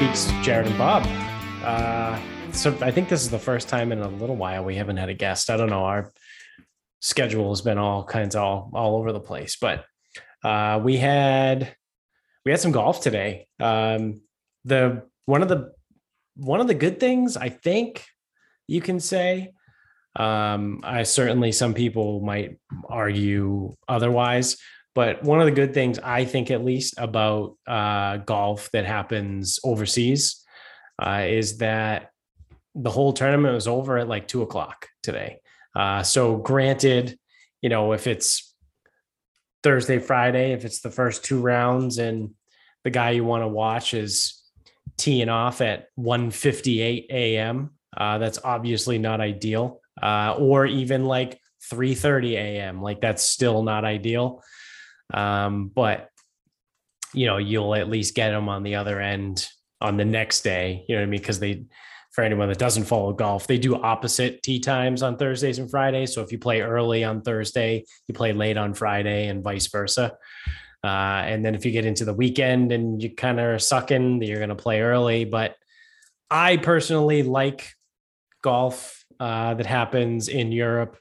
Speaks, Jared and Bob. Uh, so I think this is the first time in a little while we haven't had a guest. I don't know. Our schedule has been all kinds of all, all over the place, but uh, we had we had some golf today. Um, the one of the one of the good things I think you can say. Um, I certainly some people might argue otherwise, but one of the good things I think, at least, about uh, golf that happens overseas uh, is that the whole tournament was over at like two o'clock today. Uh, so, granted, you know, if it's Thursday, Friday, if it's the first two rounds and the guy you want to watch is teeing off at 1:58 a.m., uh, that's obviously not ideal. Uh, or even like 3:30 a.m., like that's still not ideal. Um, but you know, you'll at least get them on the other end on the next day. You know what I mean? Because they, for anyone that doesn't follow golf, they do opposite tee times on Thursdays and Fridays. So if you play early on Thursday, you play late on Friday, and vice versa. Uh, and then if you get into the weekend and you kind of are sucking, you're going to play early. But I personally like golf uh, that happens in Europe,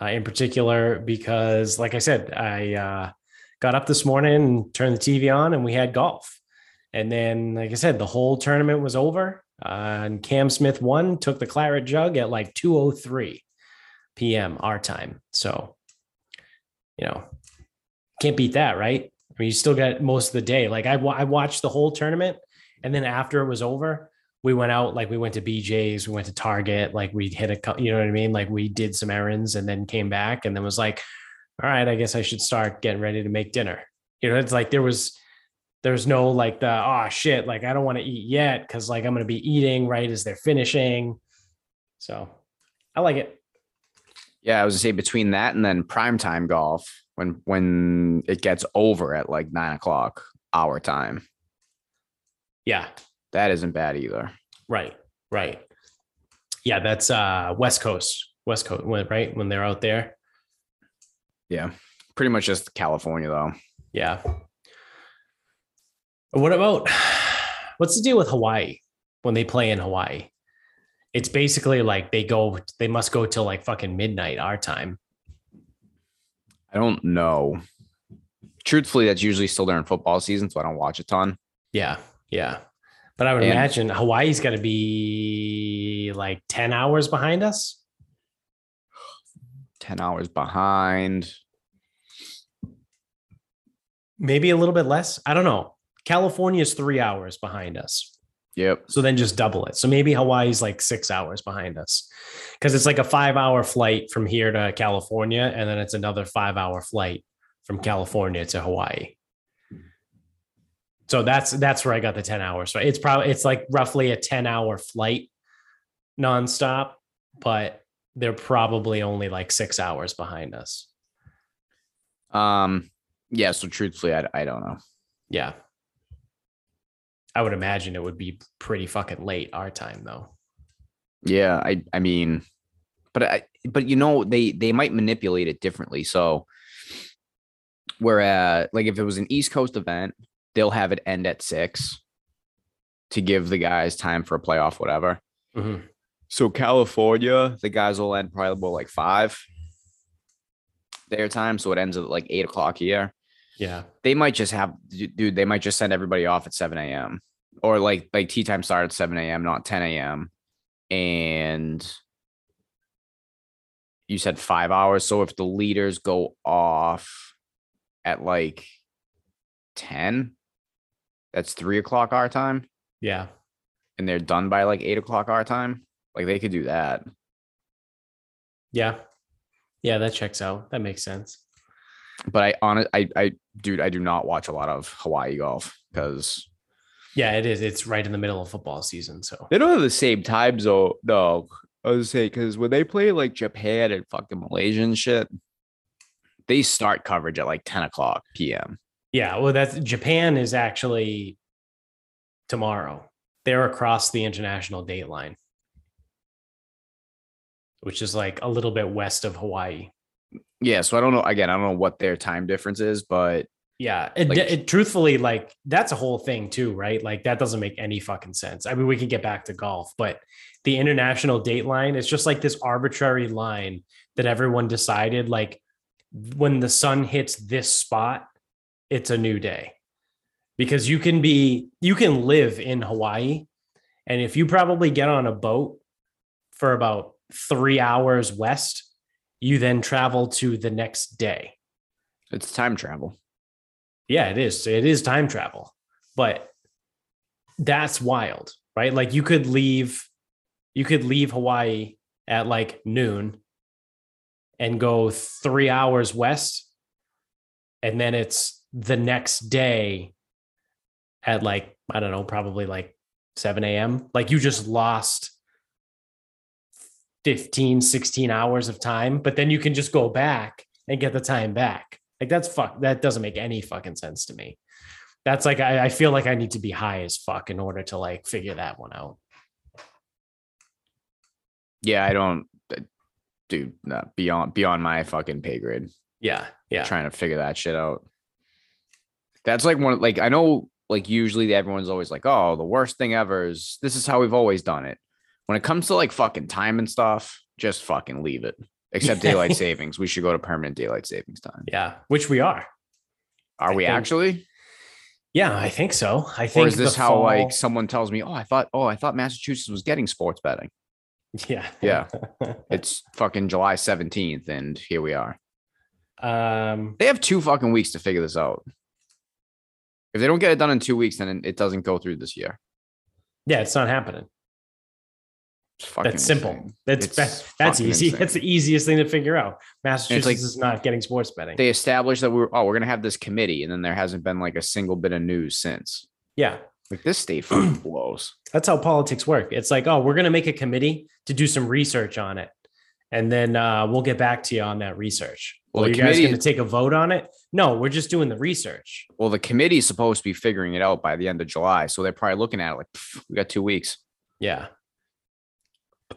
uh, in particular, because, like I said, I uh, got up this morning and turned the TV on and we had golf. And then, like I said, the whole tournament was over. Uh, and Cam Smith won, took the claret jug at like 2:03 p.m. our time. So, you know, can't beat that, right? I mean, you still got most of the day. Like I, I watched the whole tournament, and then after it was over, we went out. Like we went to BJ's, we went to Target. Like we hit a, you know what I mean? Like we did some errands, and then came back, and then was like, all right, I guess I should start getting ready to make dinner. You know, it's like there was there's no like the oh shit, like I don't want to eat yet because like I'm gonna be eating right as they're finishing. So I like it. Yeah, I was gonna say between that and then prime time golf when when it gets over at like nine o'clock our time. Yeah. That isn't bad either. Right. Right. Yeah, that's uh West Coast. West Coast, right? When they're out there. Yeah. Pretty much just California though. Yeah. What about what's the deal with Hawaii when they play in Hawaii? It's basically like they go, they must go till like fucking midnight our time. I don't know. Truthfully, that's usually still during football season, so I don't watch a ton. Yeah, yeah. But I would and, imagine Hawaii's got to be like 10 hours behind us. 10 hours behind. Maybe a little bit less. I don't know. California is three hours behind us. Yep. So then just double it. So maybe Hawaii's like six hours behind us because it's like a five hour flight from here to California. And then it's another five hour flight from California to Hawaii. So that's that's where I got the 10 hours. Right. It's probably it's like roughly a 10 hour flight nonstop, but they're probably only like six hours behind us. Um, yeah. So truthfully, I, I don't know. Yeah. I would imagine it would be pretty fucking late our time though. Yeah, I I mean, but I but you know they they might manipulate it differently. So whereas like if it was an East Coast event, they'll have it end at six to give the guys time for a playoff, whatever. Mm-hmm. So California, the guys will end probably about like five their time. So it ends at like eight o'clock here. Yeah. They might just have dude, they might just send everybody off at 7 a.m. Or like like tea time start at 7 a.m., not 10 a.m. And you said five hours. So if the leaders go off at like 10, that's three o'clock our time. Yeah. And they're done by like eight o'clock our time. Like they could do that. Yeah. Yeah, that checks out. That makes sense. But I on I I dude, I do not watch a lot of Hawaii golf because yeah, it is. It's right in the middle of football season. So they don't have the same time zone. No, I was say because when they play like Japan and fucking Malaysia and shit, they start coverage at like 10 o'clock PM. Yeah, well, that's Japan is actually tomorrow. They're across the international date line which is like a little bit west of Hawaii. Yeah, so I don't know. Again, I don't know what their time difference is, but Yeah, it, like, it, truthfully, like that's a whole thing too, right? Like that doesn't make any fucking sense. I mean, we can get back to golf, but the international date line is just like this arbitrary line that everyone decided, like when the sun hits this spot, it's a new day. Because you can be, you can live in Hawaii, and if you probably get on a boat for about three hours west, you then travel to the next day. It's time travel. Yeah, it is. It is time travel, but that's wild, right? Like you could leave, you could leave Hawaii at like noon and go three hours west, and then it's the next day at like I don't know, probably like 7 a.m. Like you just lost 15, 16 hours of time, but then you can just go back and get the time back. Like that's fuck. That doesn't make any fucking sense to me. That's like I, I feel like I need to be high as fuck in order to like figure that one out. Yeah, I don't, uh, dude. No, beyond beyond my fucking pay grade. Yeah, yeah. Trying to figure that shit out. That's like one. Like I know, like usually everyone's always like, "Oh, the worst thing ever is this is how we've always done it." When it comes to like fucking time and stuff, just fucking leave it except daylight savings. We should go to permanent daylight savings time. Yeah, which we are. Are I we think, actually? Yeah, I think so. I think. Or is this how fall... like someone tells me, "Oh, I thought, oh, I thought Massachusetts was getting sports betting." Yeah, yeah. it's fucking July seventeenth, and here we are. Um, they have two fucking weeks to figure this out. If they don't get it done in two weeks, then it doesn't go through this year. Yeah, it's not happening that's simple. Insane. That's that, that's easy. Insane. That's the easiest thing to figure out. Massachusetts like, is not getting sports betting. They established that we're oh we're gonna have this committee, and then there hasn't been like a single bit of news since. Yeah, like this state blows. That's how politics work. It's like oh we're gonna make a committee to do some research on it, and then uh, we'll get back to you on that research. Well, well you guys going to take a vote on it? No, we're just doing the research. Well, the committee is supposed to be figuring it out by the end of July, so they're probably looking at it like we got two weeks. Yeah,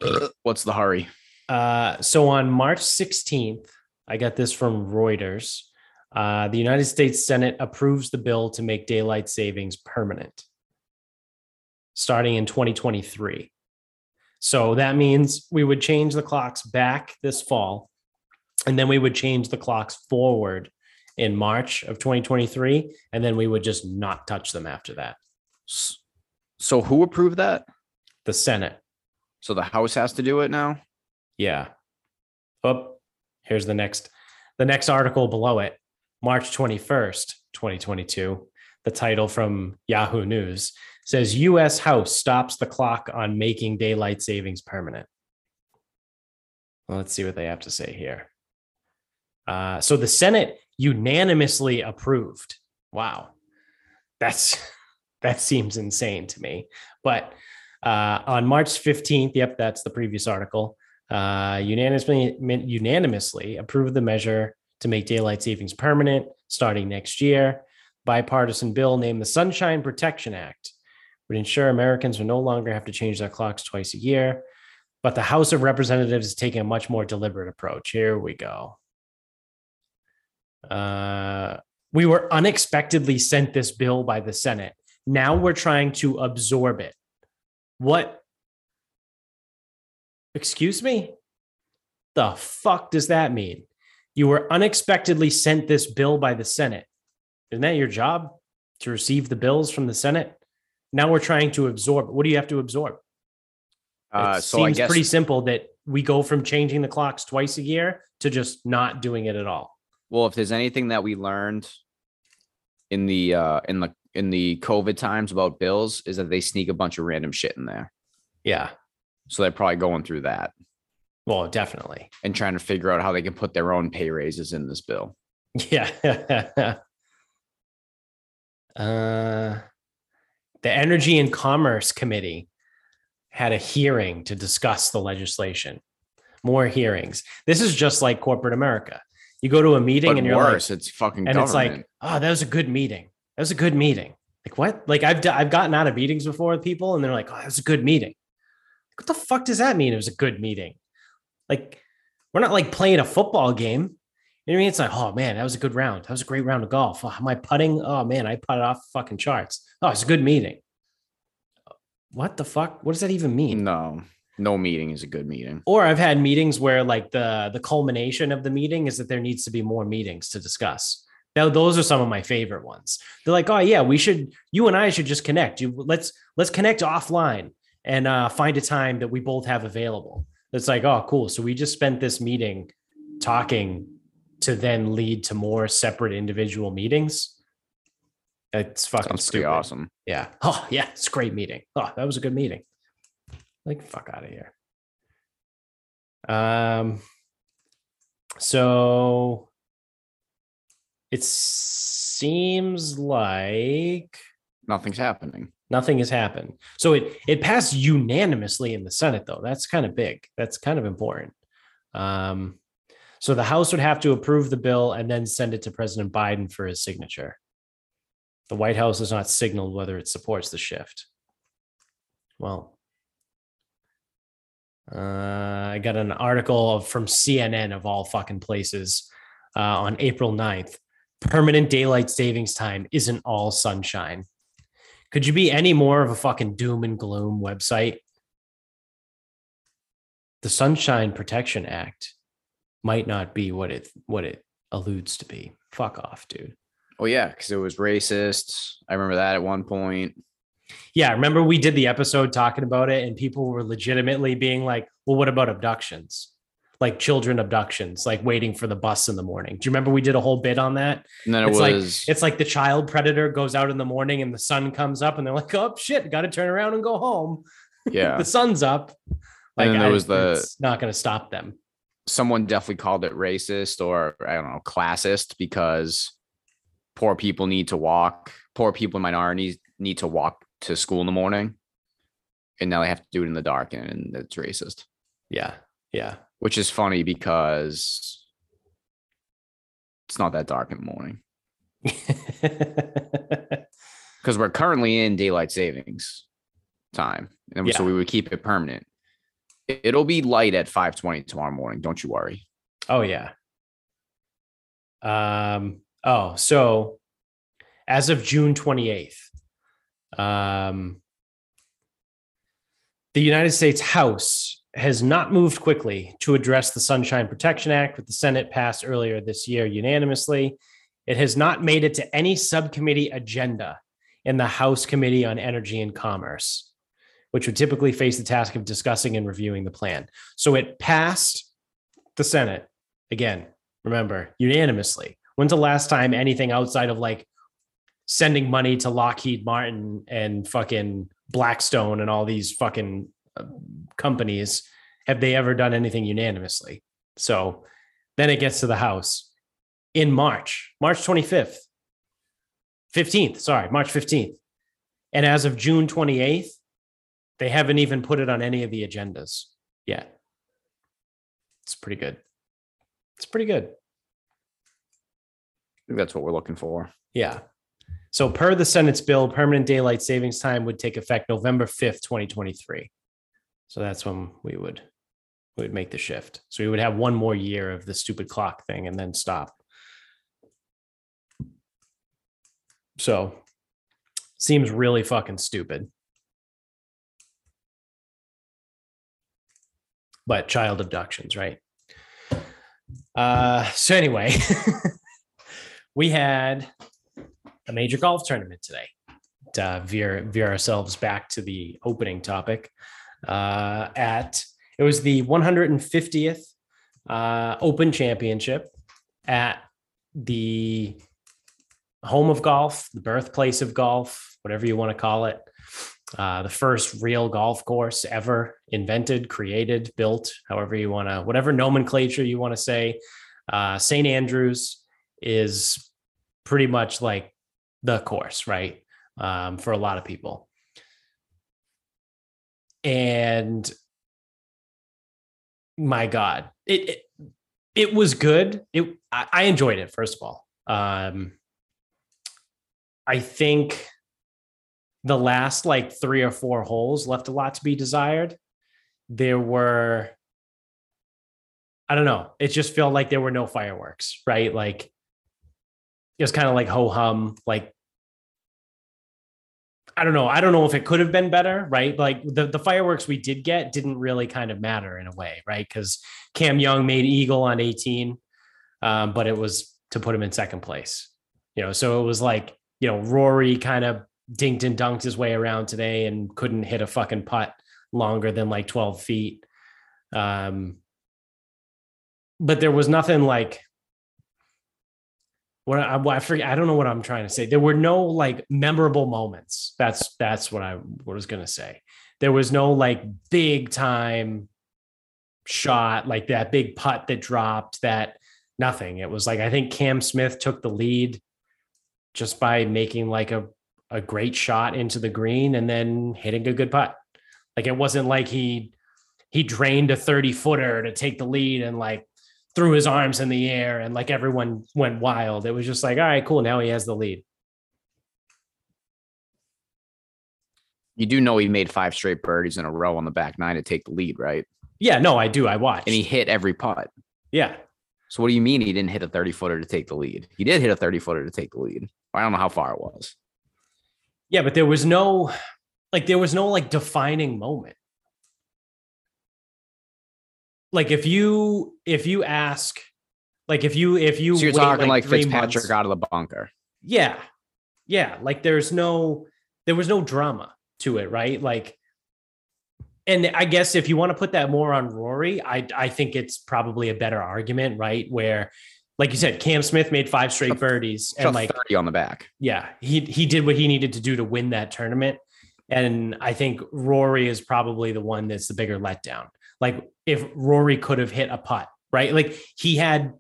What's the hurry? Uh, so on March 16th, I got this from Reuters. Uh, the United States Senate approves the bill to make daylight savings permanent starting in 2023. So that means we would change the clocks back this fall, and then we would change the clocks forward in March of 2023, and then we would just not touch them after that. So who approved that? The Senate. So the House has to do it now. Yeah. Oh, here's the next, the next article below it, March 21st, 2022. The title from Yahoo News says U.S. House stops the clock on making daylight savings permanent. Well, let's see what they have to say here. Uh, so the Senate unanimously approved. Wow, that's that seems insane to me. But uh, on March 15th, yep, that's the previous article, uh, unanimously, unanimously approved the measure to make daylight savings permanent starting next year. Bipartisan bill named the Sunshine Protection Act would ensure Americans will no longer have to change their clocks twice a year. But the House of Representatives is taking a much more deliberate approach. Here we go. Uh, we were unexpectedly sent this bill by the Senate. Now we're trying to absorb it. What? Excuse me? The fuck does that mean? You were unexpectedly sent this bill by the Senate. Isn't that your job to receive the bills from the Senate? Now we're trying to absorb. What do you have to absorb? Uh, it so seems guess, pretty simple that we go from changing the clocks twice a year to just not doing it at all. Well, if there's anything that we learned in the uh, in the in the COVID times about bills is that they sneak a bunch of random shit in there. Yeah. So they're probably going through that. Well, definitely. And trying to figure out how they can put their own pay raises in this bill. Yeah. uh, the Energy and Commerce Committee had a hearing to discuss the legislation. More hearings. This is just like corporate America. You go to a meeting but and you're worse, like, it's fucking and government. it's like, oh, that was a good meeting. That was a good meeting. Like what? Like I've I've gotten out of meetings before with people, and they're like, "Oh, that was a good meeting." Like, what the fuck does that mean? It was a good meeting. Like we're not like playing a football game. You know what I mean? It's like, oh man, that was a good round. That was a great round of golf. Oh, am I putting? Oh man, I put it off fucking charts. Oh, it's a good meeting. What the fuck? What does that even mean? No, no meeting is a good meeting. Or I've had meetings where like the the culmination of the meeting is that there needs to be more meetings to discuss. Now those are some of my favorite ones. They're like, oh yeah, we should. You and I should just connect. You let's let's connect offline and uh, find a time that we both have available. It's like, oh, cool. So we just spent this meeting talking to then lead to more separate individual meetings. It's fucking Sounds stupid. awesome. Yeah. Oh, yeah. It's a great meeting. Oh, that was a good meeting. Like, fuck out of here. Um, so it seems like nothing's happening. Nothing has happened. So it it passed unanimously in the Senate, though. That's kind of big. That's kind of important. Um, so the House would have to approve the bill and then send it to President Biden for his signature. The White House has not signaled whether it supports the shift. Well, uh, I got an article from CNN of all fucking places uh, on April 9th. Permanent daylight savings time isn't all sunshine. Could you be any more of a fucking doom and gloom website? The Sunshine Protection Act might not be what it what it alludes to be. Fuck off, dude. Oh yeah, because it was racist. I remember that at one point. Yeah, remember we did the episode talking about it, and people were legitimately being like, "Well, what about abductions? Like children abductions, like waiting for the bus in the morning." Do you remember we did a whole bit on that? And then it it's was like it's like the child predator goes out in the morning, and the sun comes up, and they're like, "Oh shit, got to turn around and go home." Yeah, the sun's up. Like and there I, was the it's not going to stop them. Someone definitely called it racist or I don't know classist because poor people need to walk. Poor people minorities need to walk to school in the morning, and now they have to do it in the dark, and it's racist. Yeah, yeah. Which is funny because it's not that dark in the morning. Because we're currently in daylight savings time, and yeah. so we would keep it permanent. It'll be light at 5:20 tomorrow morning. Don't you worry. Oh yeah. Um. Oh, so as of June 28th, um, the United States House has not moved quickly to address the Sunshine Protection Act, with the Senate passed earlier this year unanimously. It has not made it to any subcommittee agenda in the House Committee on Energy and Commerce, which would typically face the task of discussing and reviewing the plan. So it passed the Senate again, remember, unanimously. When's the last time anything outside of like sending money to Lockheed Martin and fucking Blackstone and all these fucking companies have they ever done anything unanimously? So then it gets to the House in March, March 25th, 15th, sorry, March 15th. And as of June 28th, they haven't even put it on any of the agendas yet. It's pretty good. It's pretty good. I think that's what we're looking for. Yeah. So, per the Senate's bill, permanent daylight savings time would take effect November 5th, 2023. So that's when we would we would make the shift. So we would have one more year of the stupid clock thing and then stop. So seems really fucking stupid. But child abductions, right? Uh so anyway, we had a major golf tournament today. Uh, veer veer ourselves back to the opening topic, uh, at it was the 150th uh, Open Championship at the home of golf, the birthplace of golf, whatever you want to call it. Uh, the first real golf course ever invented, created, built, however you want to, whatever nomenclature you want to say. Uh, St. Andrews is pretty much like the course, right? Um, for a lot of people. And my God, it, it, it was good. It I, I enjoyed it, first of all. Um, I think the last like three or four holes left a lot to be desired. There were I don't know. It just felt like there were no fireworks, right? Like it was kind of like ho hum, like I don't know. I don't know if it could have been better, right? Like the, the fireworks we did get didn't really kind of matter in a way, right? Because Cam Young made Eagle on 18, um, but it was to put him in second place. You know, so it was like, you know, Rory kind of dinked and dunked his way around today and couldn't hit a fucking putt longer than like 12 feet. Um, but there was nothing like what I, I forget. I don't know what I'm trying to say. There were no like memorable moments. That's that's what I was gonna say. There was no like big time shot like that big putt that dropped that nothing. It was like I think Cam Smith took the lead just by making like a a great shot into the green and then hitting a good putt. Like it wasn't like he he drained a 30 footer to take the lead and like threw his arms in the air and like everyone went wild. It was just like, all right, cool. Now he has the lead. You do know he made five straight birdies in a row on the back nine to take the lead, right? Yeah, no, I do. I watched. And he hit every putt. Yeah. So what do you mean he didn't hit a 30 footer to take the lead? He did hit a 30 footer to take the lead. I don't know how far it was. Yeah, but there was no like there was no like defining moment like if you if you ask like if you if you so you're talking like, like Fitzpatrick months, out of the bunker. Yeah. Yeah. Like there's no there was no drama to it, right? Like and I guess if you want to put that more on Rory, I I think it's probably a better argument, right? Where like you said, Cam Smith made five straight birdies and like 30 on the back. Yeah, he he did what he needed to do to win that tournament. And I think Rory is probably the one that's the bigger letdown. Like if Rory could have hit a putt, right? Like he had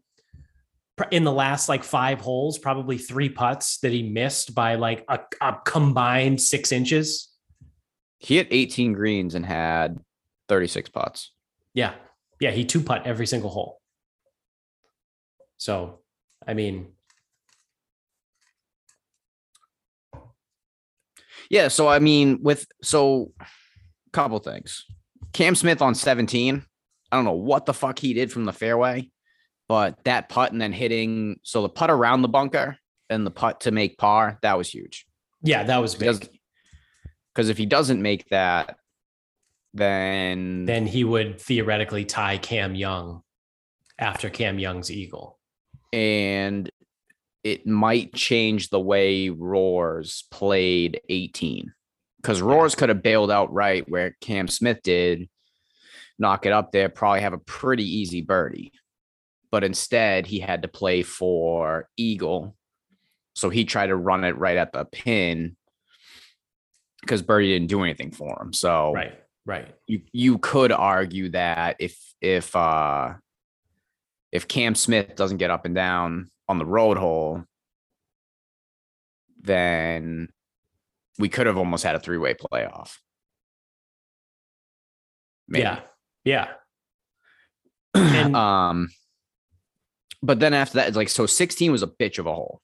in the last like five holes, probably three putts that he missed by like a, a combined six inches. He hit 18 greens and had 36 putts. Yeah. Yeah. He two putt every single hole. So, I mean, yeah. So, I mean, with so couple things. Cam Smith on 17. I don't know what the fuck he did from the fairway, but that putt and then hitting so the putt around the bunker and the putt to make par, that was huge. Yeah, that was big. Because if he doesn't make that, then then he would theoretically tie Cam Young after Cam Young's eagle. And it might change the way Roars played 18 because Roars could have bailed out right where Cam Smith did, knock it up there, probably have a pretty easy birdie. But instead, he had to play for Eagle. So he tried to run it right at the pin because Birdie didn't do anything for him. So right, right. You you could argue that if if uh if Cam Smith doesn't get up and down on the road hole, then we could have almost had a three way playoff. Maybe. Yeah. Yeah. And, um, but then after that, it's like, so 16 was a bitch of a hole.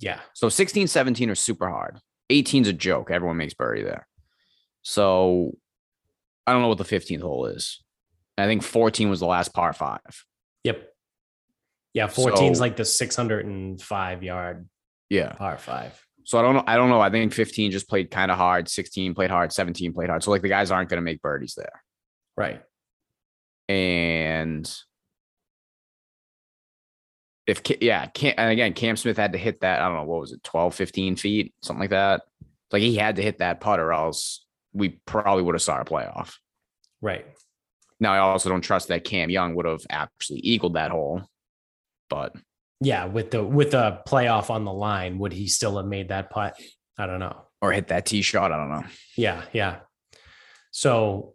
Yeah. So 16, 17 are super hard. 18's a joke. Everyone makes birdie there. So I don't know what the 15th hole is. I think 14 was the last par five. Yep. Yeah. 14 is so, like the 605 yard yeah par five. So I don't know. I don't know. I think 15 just played kind of hard. 16 played hard. 17 played hard. So like the guys aren't going to make birdies there. Right. And if yeah, Cam, and again, Cam Smith had to hit that. I don't know what was it, 12, 15 feet, something like that. Like he had to hit that putt, or else we probably would have saw a playoff. Right. Now I also don't trust that Cam Young would have actually equaled that hole, but yeah, with the with the playoff on the line, would he still have made that putt? I don't know. Or hit that tee shot. I don't know. Yeah, yeah. So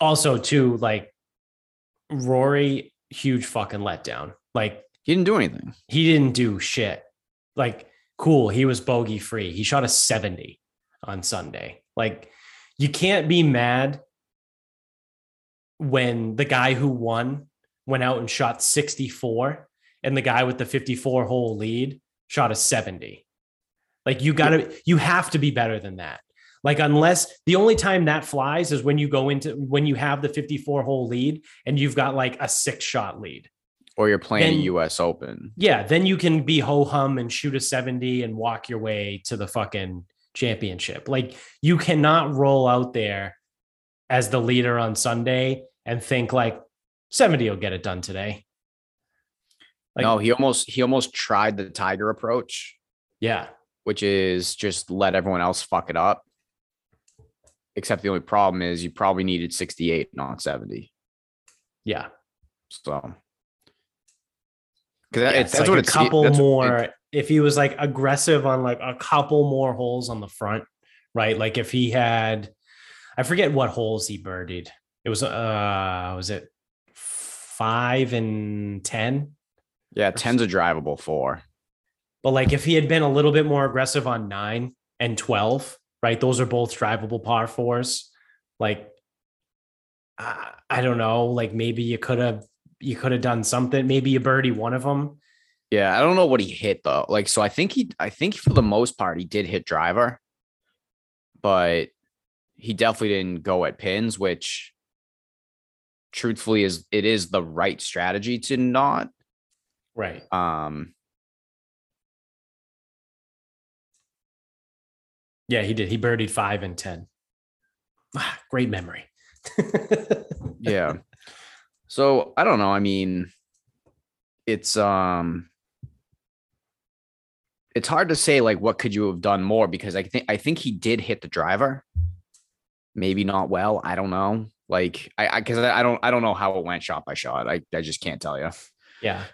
also too, like Rory, huge fucking letdown. Like he didn't do anything. He didn't do shit. Like, cool, he was bogey free. He shot a 70 on Sunday. Like, you can't be mad when the guy who won went out and shot 64 and the guy with the 54 hole lead shot a 70. Like you got to, you have to be better than that. Like, unless the only time that flies is when you go into when you have the 54 hole lead and you've got like a six shot lead. Or you're playing Then- a US Open. Yeah. Then you can be ho hum and shoot a 70 and walk your way to the fucking championship. Like, you cannot roll out there as the leader on Sunday and think like 70 will get it done today. Like- no, he almost he almost tried the Tiger approach, Yeah. which is just let everyone else fuck it up. Except the only problem is you probably needed 68, not 70. Yeah. So because Yeah, that's like what a couple more. if he was like aggressive on like a couple more holes on the front, right? Like if he had, I forget what holes he birdied. It was uh, was it five and ten? Yeah, 10's a drivable four. But like if he had been a little bit more aggressive on nine and twelve, right? Those are both drivable par fours. Like, I, I don't know. Like maybe you could have you could have done something. Maybe you birdie one of them. Yeah, I don't know what he hit though. Like, so I think he, I think for the most part, he did hit driver, but he definitely didn't go at pins, which truthfully is it is the right strategy to not. Right. Um, Yeah, he did. He birdied five and ten. Ah, great memory. yeah. So I don't know. I mean, it's um it's hard to say like what could you have done more because I think I think he did hit the driver. Maybe not well. I don't know. Like I I because I, I don't I don't know how it went shot by shot. I, I just can't tell you. yeah.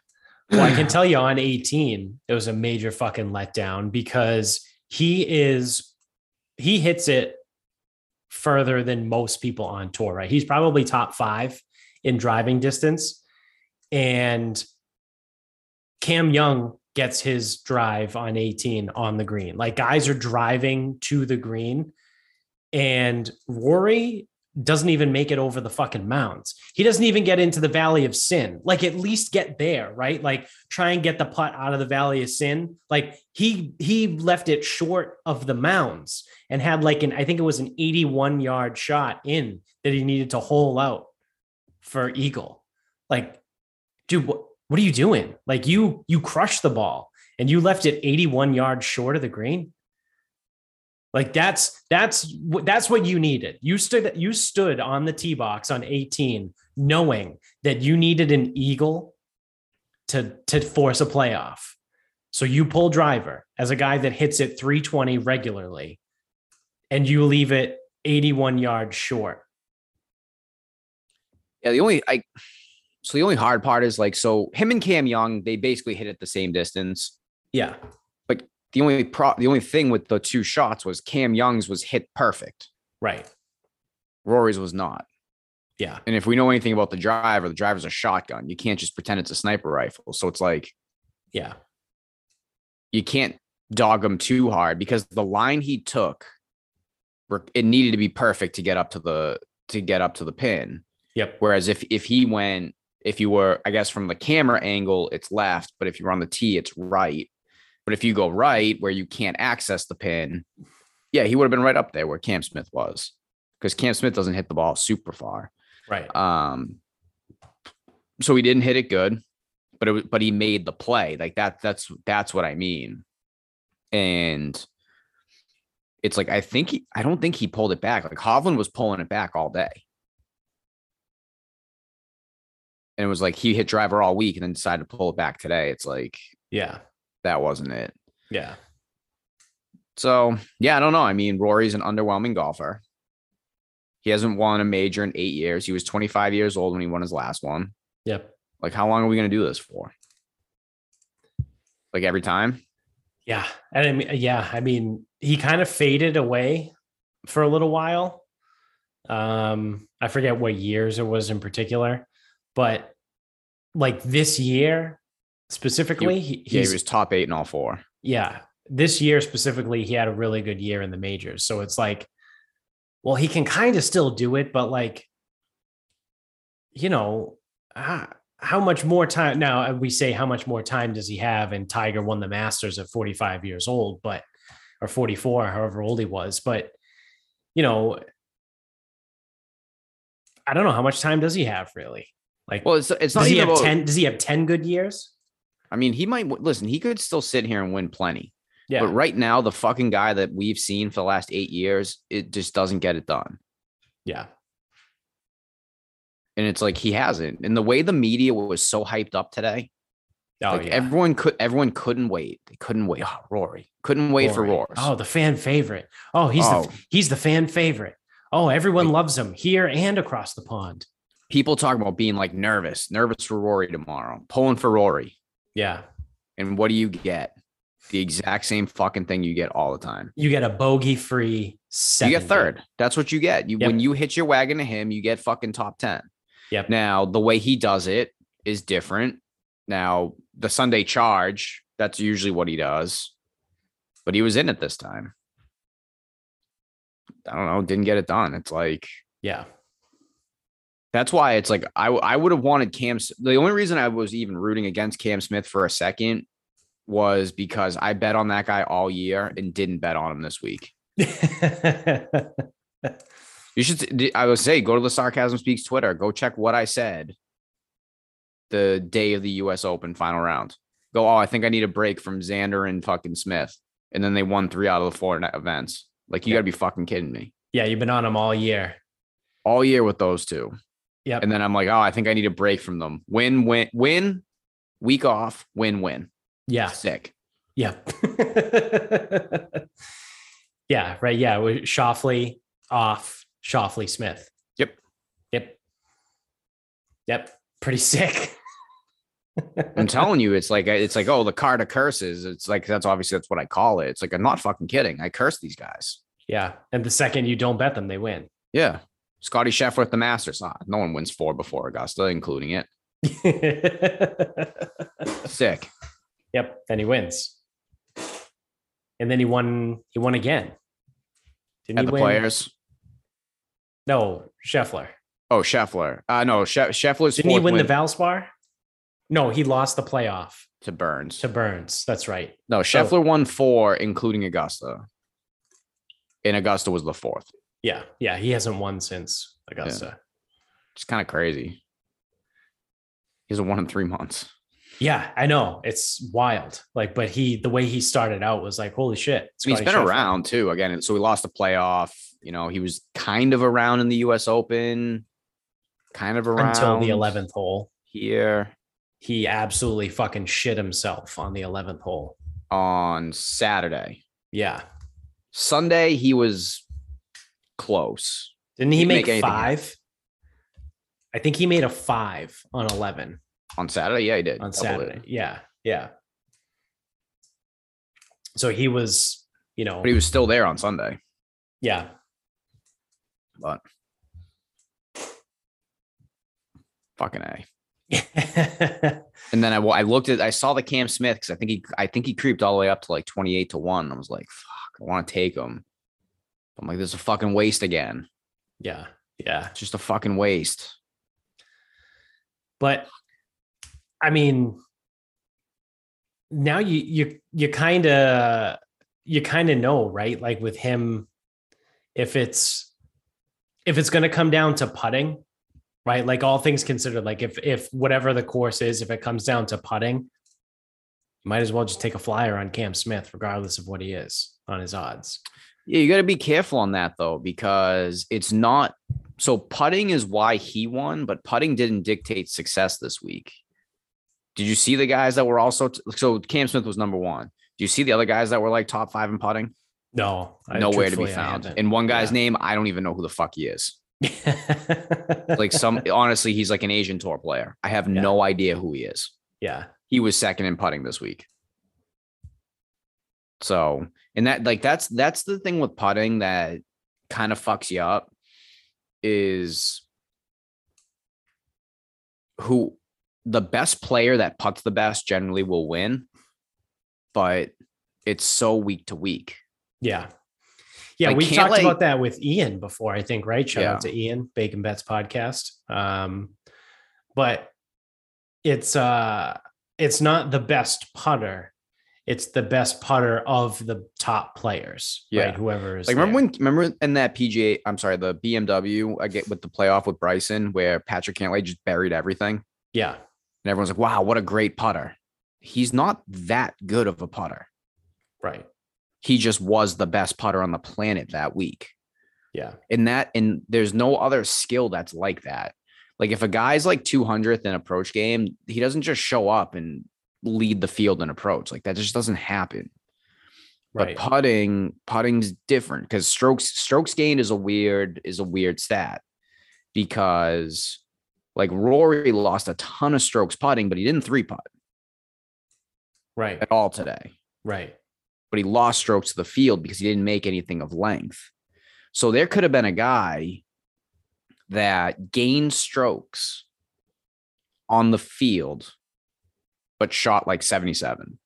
Well, I can tell you on 18, it was a major fucking letdown because he is he hits it further than most people on tour, right? He's probably top five in driving distance. And Cam Young gets his drive on 18 on the green. Like guys are driving to the green, and Rory doesn't even make it over the fucking mounds. He doesn't even get into the Valley of Sin. Like at least get there, right? Like try and get the putt out of the Valley of Sin. Like he he left it short of the mounds and had like an I think it was an 81 yard shot in that he needed to hole out for eagle. Like, dude, what what are you doing? Like you you crushed the ball and you left it 81 yards short of the green. Like that's that's what that's what you needed. You stood you stood on the tee box on 18, knowing that you needed an eagle to to force a playoff. So you pull driver as a guy that hits it 320 regularly, and you leave it 81 yards short. Yeah, the only I so the only hard part is like so him and Cam Young, they basically hit at the same distance. Yeah, The only pro the only thing with the two shots was Cam Young's was hit perfect. right. Rory's was not. Yeah, And if we know anything about the driver, the driver's a shotgun. You can't just pretend it's a sniper rifle. So it's like yeah, you can't dog him too hard because the line he took, it needed to be perfect to get up to the to get up to the pin. yep, Whereas if if he went, if you were, I guess from the camera angle, it's left, but if you're on the tee, it's right. But if you go right where you can't access the pin, yeah, he would have been right up there where Cam Smith was. Because Cam Smith doesn't hit the ball super far. right. Um, so he didn't hit it good, but it was, but he made the play. Like that, that's that's what I mean. And it's like I think he, I don't think he pulled it back. Like Hovland was pulling it back all day. And it was like he hit driver all week and then decided to pull it back today. It's like Yeah, that wasn't it. yeah, So yeah, I don't know. I mean, Rory's an underwhelming golfer. He hasn't won a major in eight years. He was 25 years old when he won his last one. yep. Like, how long are we gonna do this for? Like every time? Yeah. And I mean, yeah, I mean, he kind of faded away for a little while. Um, I forget what years it was in particular, but like this year specifically, he, Yeah, he was top eight in all four. yeah, this year specifically, he had a really good year in the majors. So it's like, well, he can kind of still do it, but like, you know, how, how much more time now uh, we say how much more time does he have? And Tiger won the Masters at 45 years old, but or 44, however old he was. But you know, I don't know how much time does he have really. Like, well, it's it's not does he have about, ten? Does he have ten good years? I mean, he might listen. He could still sit here and win plenty. Yeah, But right now, the fucking guy that we've seen for the last eight years, it just doesn't get it done. yeah, And it's like he hasn't. And the way the media was so hyped up today, oh like yeah. everyone could everyone couldn't wait. They couldn't wait. Oh, Rory. Couldn't wait for Rory. Oh, the fan favorite. Oh, he's Oh. the he's the fan favorite. Oh, everyone loves him here and across the pond. People talking about being like nervous, nervous for Rory tomorrow, pulling for Rory. Yeah, And what do you get? The exact same fucking thing you get all the time. you get a bogey free. You get third. That's what you get. You Yep. when you hit your wagon to him, you get fucking top 10. Yep. Now, the way he does it is different. Now, the Sunday charge, that's usually what he does. But he was in it this time. I don't know, didn't get it done. It's like Yeah, that's why it's like I I would have wanted Cam. The only reason I was even rooting against Cam Smith for a second was because I bet on that guy all year and didn't bet on him this week. You should. I would say go to the Sarcasm Speaks Twitter. Go check what I said. The day of the U.S. Open final round. Go. Oh, I think I need a break from Xander and fucking Smith, and then they won three out of the four events. Like you Yeah. got to be fucking kidding me. yeah, you've been on them all year. All year with those two, Yep. and then I'm like, oh, I think I need a break from them. Win, win, win. Week off. Win, win. yeah, Sick. yeah, yeah. Right. Yeah, with Schauffele off. Schauffele Smith. Yep. Yep. Yep. Pretty sick. I'm telling you, it's like it's like oh, the card of curses. It's like that's obviously that's what I call it. It's like I'm not fucking kidding. I curse these guys. Yeah. And the second you don't bet them, they win. Yeah. Scotty Scheffler at the Masters. Ah, no one wins four before Augusta, including it. Sick. yep. Then he wins. And then he won. He won again. Didn't At he the win? players. No, Scheffler. Oh, Scheffler. Uh no, She- Scheffler's Didn't he win, win the Valspar? No, he lost the playoff to Burns. to Burns. That's right. no, Scheffler won four, including Augusta. And Augusta was the fourth. Yeah. Yeah. He hasn't won since Augusta. It's kind of crazy. He hasn't won in three months. Yeah, I know. It's wild. Like, but he, the way he started out was like, holy shit. Mean, he's been Scheffler. around too. Again, so he lost the playoff. You know, he was kind of around in the US Open, kind of around until the 11th hole. here He absolutely fucking shit himself on the 11th hole. on Saturday. Yeah. Sunday, he was close. Didn't he He'd make, make five? I think he made a five on 11 On Saturday, yeah, he did. on Doubled Saturday. it. Yeah. Yeah. So he was, you know, But he was still there on Sunday. yeah. But fucking A. And then I, I looked at I saw the Cam Smith because I think he I think he creeped all the way up to like 28 to 1. I was like, fuck, I want to take him. I'm like, this is a fucking waste again. yeah. Yeah. It's just a fucking waste. but i mean now you you you kind of you kind of know right like with him if it's if it's going to come down to putting right like all things considered like if if whatever the course is if it comes down to putting you might as well just take a flyer on cam smith regardless of what he is on his odds Yeah, you got to be careful on that though, because it's not so putting is why he won, but putting didn't dictate success this week. Did you see the guys that were also so Cam Smith was number one? Do you see the other guys that were like top five in putting? no I- Nowhere to be found. And one guy's Yeah. name, I don't even know who the fuck he is. Like some honestly, he's like an Asian tour player. I have Yeah. no idea who he is. yeah He was second in putting this week. So, and that like that's that's the thing with putting that kind of fucks you up is who the best player that puts the best generally will win, but it's so week to week. Yeah. Yeah, I we talked like- about that with Ian before, I think, right? Shout out to Ian, Bacon Bets podcast. Um, but it's uh it's not the best putter, it's the best putter of the top players. Yeah. Right? Whoever is like, remember there. when, remember in that PGA, I'm sorry, the BMW, I get with the playoff with Bryson where Patrick Cantlay just buried everything. Yeah. And everyone's like, wow, what a great putter. He's not that good of a putter. Right. He just was the best putter on the planet that week. Yeah. And that, and there's no other skill that's like that. Like if a guy's like 200th in approach game, he doesn't just show up and lead the field in approach. Like that just doesn't happen. Right. But putting, putting's different because strokes, strokes gained is a weird, is a weird stat because like Rory lost a ton of strokes putting, but he didn't three putt. Right. At all today. Right. But he lost strokes to the field because he didn't make anything of length. So there could have been a guy that gained strokes on the field, but shot like 77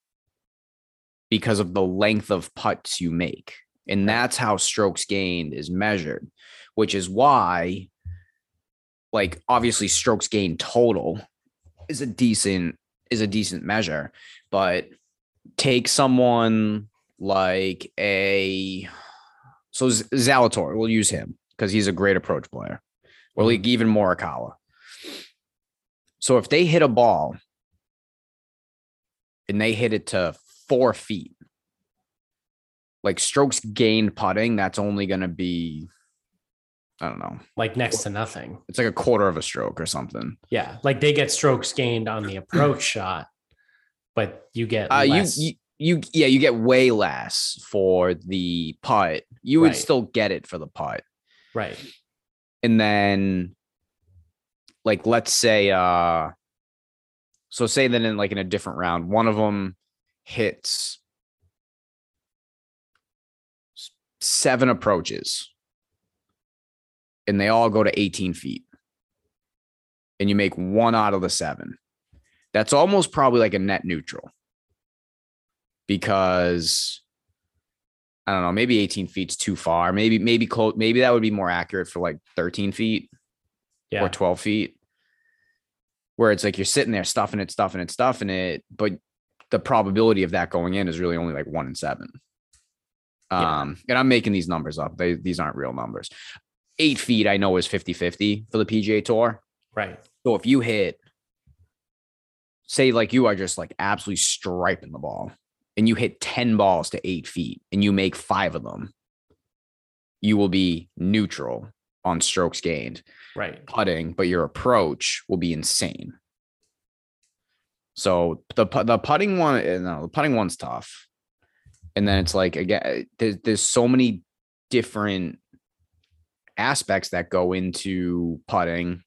because of the length of putts you make. And that's how strokes gained is measured, which is why, like, obviously, strokes gained total is a decent is a decent measure, but take someone like a so Zalatoris, we'll use him because he's a great approach player or mm-hmm. like even Morikawa. So if they hit a ball and they hit it to four feet, like strokes gained putting, that's only going to be, I don't know, like next to nothing. It's like a quarter of a stroke or something. Yeah, like they get strokes gained on the approach shot, but you get uh, you, you you yeah you get way less for the putt. You would right. still get it for the putt, right? and then like let's say uh so say that in like in a different round one of them hits seven approaches and they all go to 18 feet and you make one out of the seven that's almost probably like a net neutral because I don't know, maybe 18 feet's too far. Maybe, maybe close, maybe that would be more accurate for like 13 feet yeah. or 12 feet. Where it's like you're sitting there stuffing it, stuffing it, stuffing it, but the probability of that going in is really only like one in seven. Yeah. Um, and I'm making these numbers up. They, these aren't real numbers. Eight feet, I know is 50 50 for the PGA Tour. Right. So if you hit, say, like you are just like absolutely striping the ball, and you hit 10 balls to eight feet and you make five of them, you will be neutral on strokes gained. Right. Putting, but your approach will be insane. So the the putting one, eh, no, the putting one's tough. And then it's like again, there's there's so many different aspects that go into putting.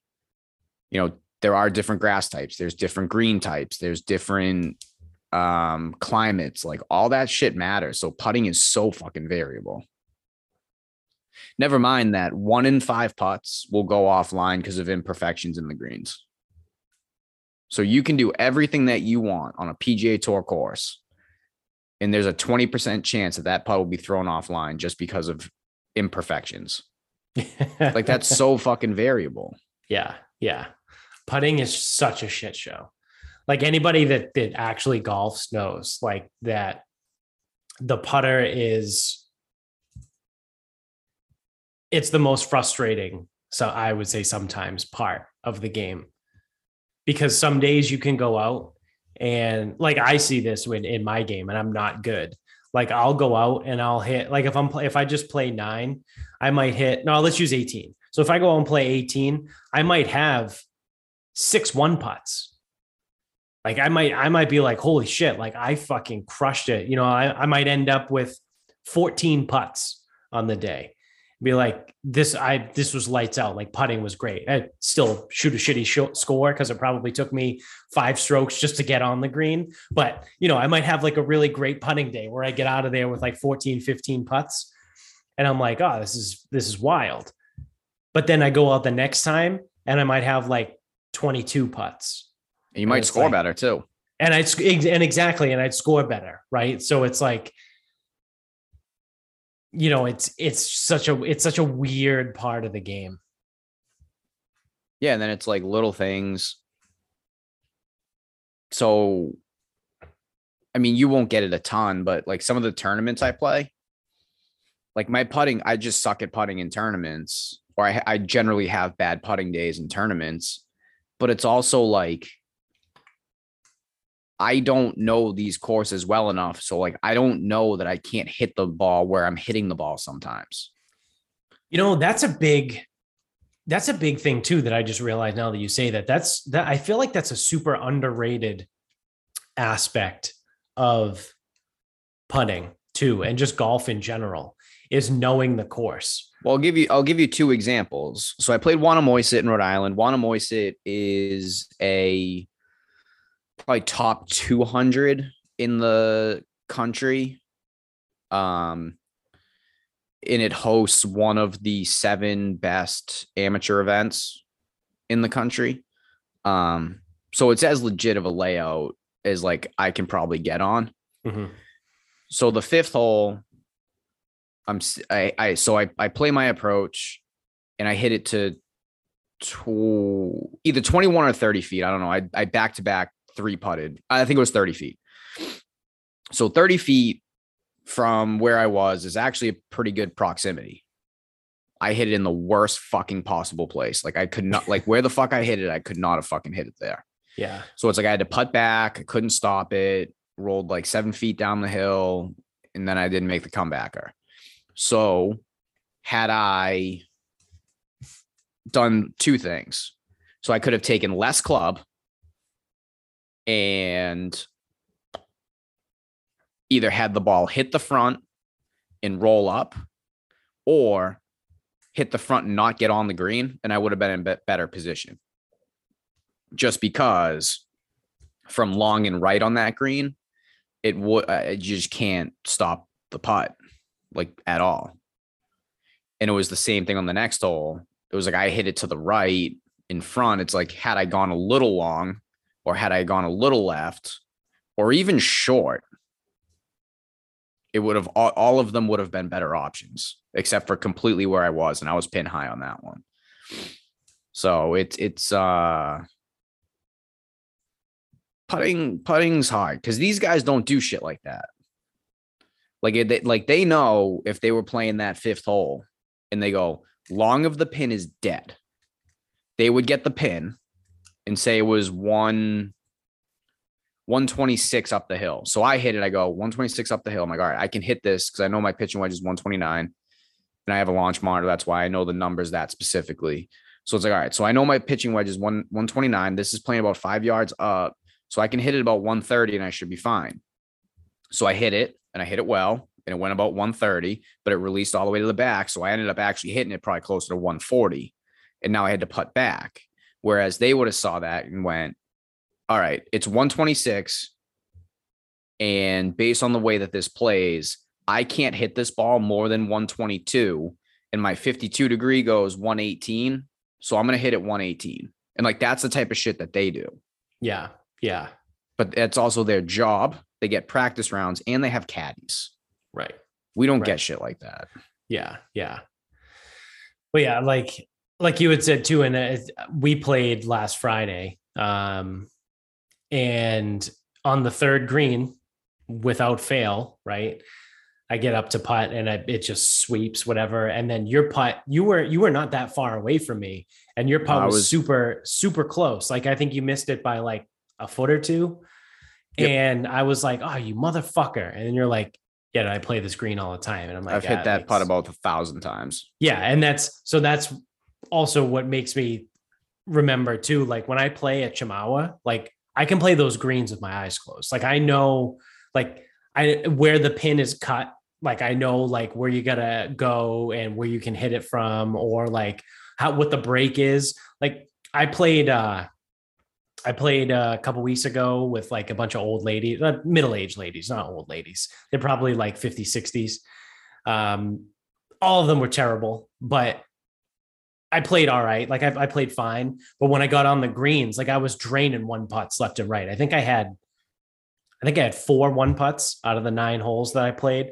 You know, there are different grass types, there's different green types, there's different um, climates, like all that shit matters. So putting is so fucking variable. Never mind that one in five putts will go offline because of imperfections in the greens. So you can do everything that you want on a PGA Tour course, and there's a 20% chance that that putt will be thrown offline just because of imperfections. like that's so fucking variable. Yeah, yeah. Putting is such a shit show like anybody that that actually golfs knows like that the putter is it's the most frustrating so i would say sometimes part of the game because some days you can go out and like i see this when in my game and i'm not good like i'll go out and i'll hit like if i'm if i just play 9 i might hit no let's use 18 so if i go out and play 18 i might have six one putts like I might, I might be like, holy shit, like I fucking crushed it. You know, I, I might end up with 14 putts on the day. Be like, this, I, this was lights out. Like putting was great. I still shoot a shitty sh- score because it probably took me five strokes just to get on the green. But, you know, I might have like a really great putting day where I get out of there with like 14, 15 putts. And I'm like, oh, this is, this is wild. But then I go out the next time and I might have like 22 putts and you might score like, better too. And I'd and exactly, and I'd score better, right? So it's like, you know, it's it's such a it's such a weird part of the game. Yeah, and then it's like little things. So I mean, you won't get it a ton, but like some of the tournaments I play, like my putting, I just suck at putting in tournaments, or I, I generally have bad putting days in tournaments. But it's also like I don't know these courses well enough. So like I don't know that I can't hit the ball where I'm hitting the ball sometimes. You know, that's a big that's a big thing too that I just realized now that you say that. That's that I feel like that's a super underrated aspect of putting too and just golf in general is knowing the course. Well, I'll give you I'll give you two examples. So I played Wannamoisett in Rhode Island. Wannamoisett is a probably top 200 in the country. Um and it hosts one of the seven best amateur events in the country. Um so it's as legit of a layout as like I can probably get on. Mm-hmm. So the fifth hole, I'm I, I so I I play my approach, and I hit it to to either 21 or 30 feet. I don't know. I I back to back three putted. I think it was 30 feet. So 30 feet from where I was is actually a pretty good proximity. I hit it in the worst fucking possible place. Like I could not like where the fuck I hit it, I could not have fucking hit it there. Yeah. So it's like I had to putt back, I couldn't stop it, rolled like seven feet down the hill, and then I didn't make the comebacker. So had I done two things. So I could have taken less club and either had the ball hit the front and roll up or hit the front and not get on the green and I would have been in better position just because from long and right on that green, it would you just can't stop the putt like at all. And it was the same thing on the next hole. It was like I hit it to the right in front. It's like had I gone a little long or had I gone a little left or even short, it would have all, all of them would have been better options, except for completely where I was, and I was pin high on that one. So it's it's uh putting putting's hard because these guys don't do shit like that. Like they like they know if they were playing that fifth hole and they go long of the pin is dead, they would get the pin and say it was one 126 up the hill. So I hit it. I go 126 up the hill. I'm like, all right, I can hit this because I know my pitching wedge is 129. And I have a launch monitor. That's why I know the numbers that specifically. So it's like, all right. So I know my pitching wedge is one 129. This is playing about five yards up. So I can hit it about 130 and I should be fine. So I hit it and I hit it well and it went about 130, but it released all the way to the back. So I ended up actually hitting it probably closer to 140. And now I had to putt back. Whereas they would have saw that and went, all right, it's 126. And based on the way that this plays, I can't hit this ball more than 122. And my 52 degree goes 118. So I'm going to hit it 118. And like that's the type of shit that they do. Yeah. Yeah. But that's also their job. They get practice rounds and they have caddies. Right. We don't right. get shit like that. Yeah. Yeah. Well, yeah, like like you had said too, and we played last Friday, um, and on the third green, without fail, right? I get up to putt and I, it just sweeps whatever, and then your putt, you were you were not that far away from me, and your putt was, was super super close. Like I think you missed it by like a foot or two. Yep. And I was like, oh, you motherfucker. And then you're like, yeah, I play this green all the time. And I'm like, I've hit that putt about a thousand times. Yeah. And that's so that's also what makes me remember too. Like when I play at Chemawa, like I can play those greens with my eyes closed. Like I know like I where the pin is cut. Like I know like where you gotta go and where you can hit it from, or like how what the break is. Like I played uh I played a couple weeks ago with like a bunch of old ladies, uh, middle aged ladies, not old ladies. They're probably like 50s, 60s. Um, all of them were terrible, but I played all right. Like I, I, played fine. But when I got on the greens, like I was draining one putts left and right. I think I had, I think I had four one putts out of the nine holes that I played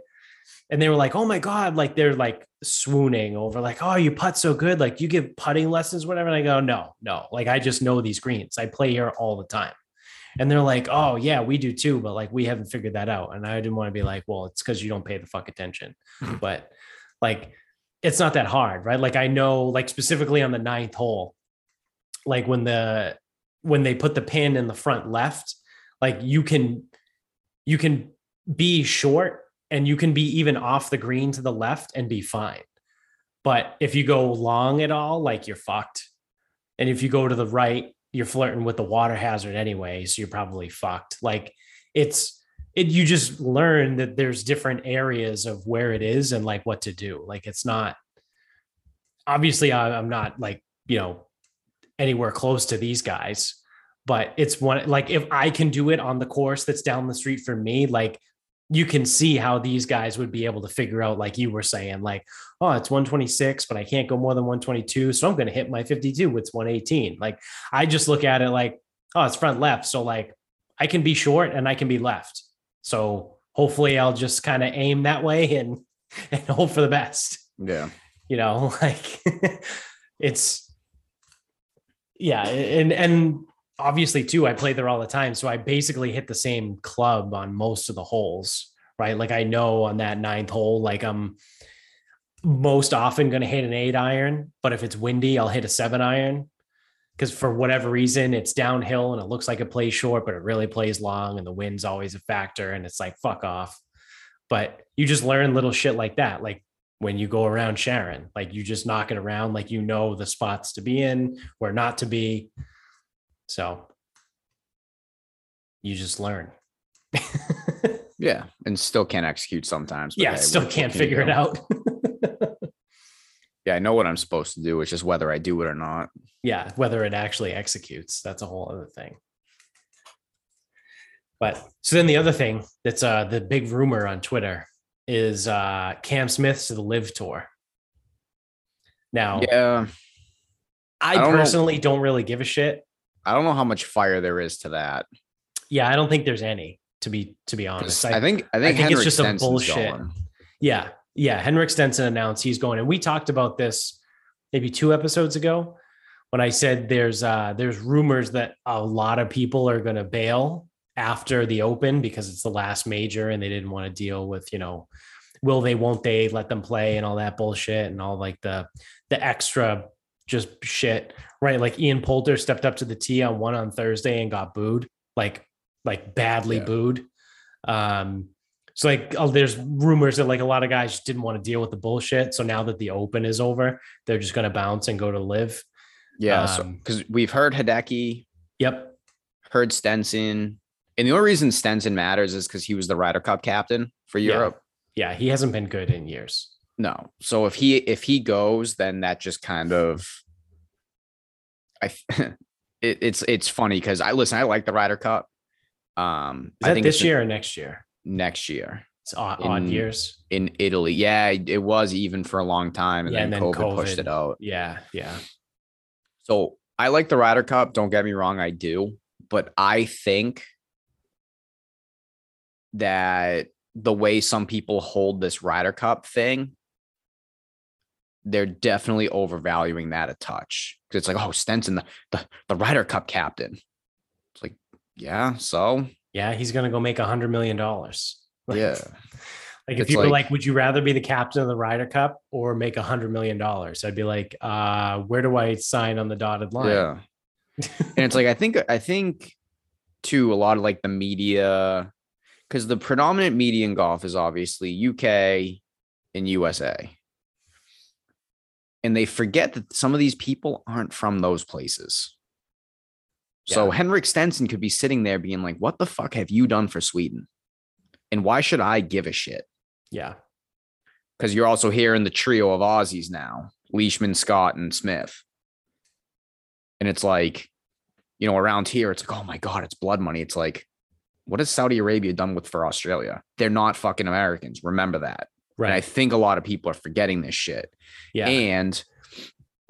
and they were like, "Oh my god!" Like they're like swooning over, like, "Oh, you putt so good! Like you give putting lessons, whatever." And I go, "No, no. Like I just know these greens. I play here all the time." And they're like, oh, yeah, we do too. But like, we haven't figured that out. And I didn't want to be like, well, it's because you don't pay the fuck attention. but like, it's not that hard, right? Like, I know, like, specifically on the ninth hole, like when the, when they put the pin in the front left, like you can, you can be short and you can be even off the green to the left and be fine. But if you go long at all, like you're fucked. And if you go to the right, you're flirting with the water hazard anyway. So you're probably fucked. Like it's, it, you just learn that there's different areas of where it is and like what to do. Like it's not, obviously, I'm not like, you know, anywhere close to these guys, but it's one like if I can do it on the course that's down the street for me, like you can see how these guys would be able to figure out, like you were saying, like, oh, it's 126, but I can't go more than 122. So I'm going to hit my 52. It's 118. Like, I just look at it like, oh, it's front left. So, like, I can be short and I can be left. So hopefully I'll just kind of aim that way and, and hope for the best. Yeah. You know, like it's, yeah. And, and, obviously too i play there all the time so i basically hit the same club on most of the holes right like i know on that ninth hole like i'm most often going to hit an eight iron but if it's windy i'll hit a seven iron because for whatever reason it's downhill and it looks like it plays short but it really plays long and the wind's always a factor and it's like fuck off but you just learn little shit like that like when you go around sharon like you just knock it around like you know the spots to be in where not to be so you just learn. yeah, and still can't execute sometimes. yeah, hey, still can't figure it out. yeah, I know what I'm supposed to do. It's just whether I do it or not. Yeah, whether it actually executes. That's a whole other thing. But so then the other thing that's uh the big rumor on Twitter is uh Cam Smith to the LIV tour. Now, yeah, I, I personally know. don't really give a shit I don't know how much fire there is to that. Yeah, I don't think there's any to be to be honest. I, I think I think, I think it's just Stenson's a bullshit. Going. Yeah, yeah. Henrik Stenson announced he's going, and we talked about this maybe two episodes ago when I said there's uh there's rumors that a lot of people are going to bail after the Open because it's the last major and they didn't want to deal with you know will they won't they let them play and all that bullshit and all like the the extra just shit, right? Like Ian Poulter stepped up to the tee on one on Thursday and got booed, like like badly yeah. booed. Um, so like oh, there's rumors that like a lot of guys just didn't want to deal with the bullshit. So now that the Open is over, they're just going to bounce and go to LIV. Yeah, because um, so, we've heard Hideki. Yep. Heard Stenson, and the only reason Stenson matters is because he was the Ryder Cup captain for Europe. Yeah. yeah, he hasn't been good in years. No. So if he if he goes, then that just kind of I it, it's it's funny because I listen, I like the Ryder Cup. Um Is I think this year or next year? Next year. It's odd, in, odd, years. In Italy. Yeah, it was even for a long time. And, yeah, then, and then COVID, COVID pushed it out. Yeah, yeah. So I like the Ryder Cup. Don't get me wrong, I do. But I think that the way some people hold this Ryder Cup thing they're definitely overvaluing that a touch because it's like, oh, Stenson, the, the the Ryder Cup captain. It's like, yeah, so yeah, he's gonna go make a hundred million dollars. yeah. Like if it's you were like, would you rather be the captain of the Ryder Cup or make a hundred million dollars? I'd be like, uh, where do I sign on the dotted line? Yeah. and it's like I think I think too a lot of like the media because the predominant media in golf is obviously UK and USA and they forget that some of these people aren't from those places. Yeah. So Henrik Stenson could be sitting there being like, "What the fuck have you done for Sweden? And why should I give a shit?" Yeah, because you're also hearing the trio of Aussies now: Leishman, Scott, and Smith. And it's like, you know, around here, it's like, oh my god, it's blood money. It's like, what has Saudi Arabia done with for Australia? They're not fucking Americans. Remember that. Right. And I think a lot of people are forgetting this shit. Yeah. And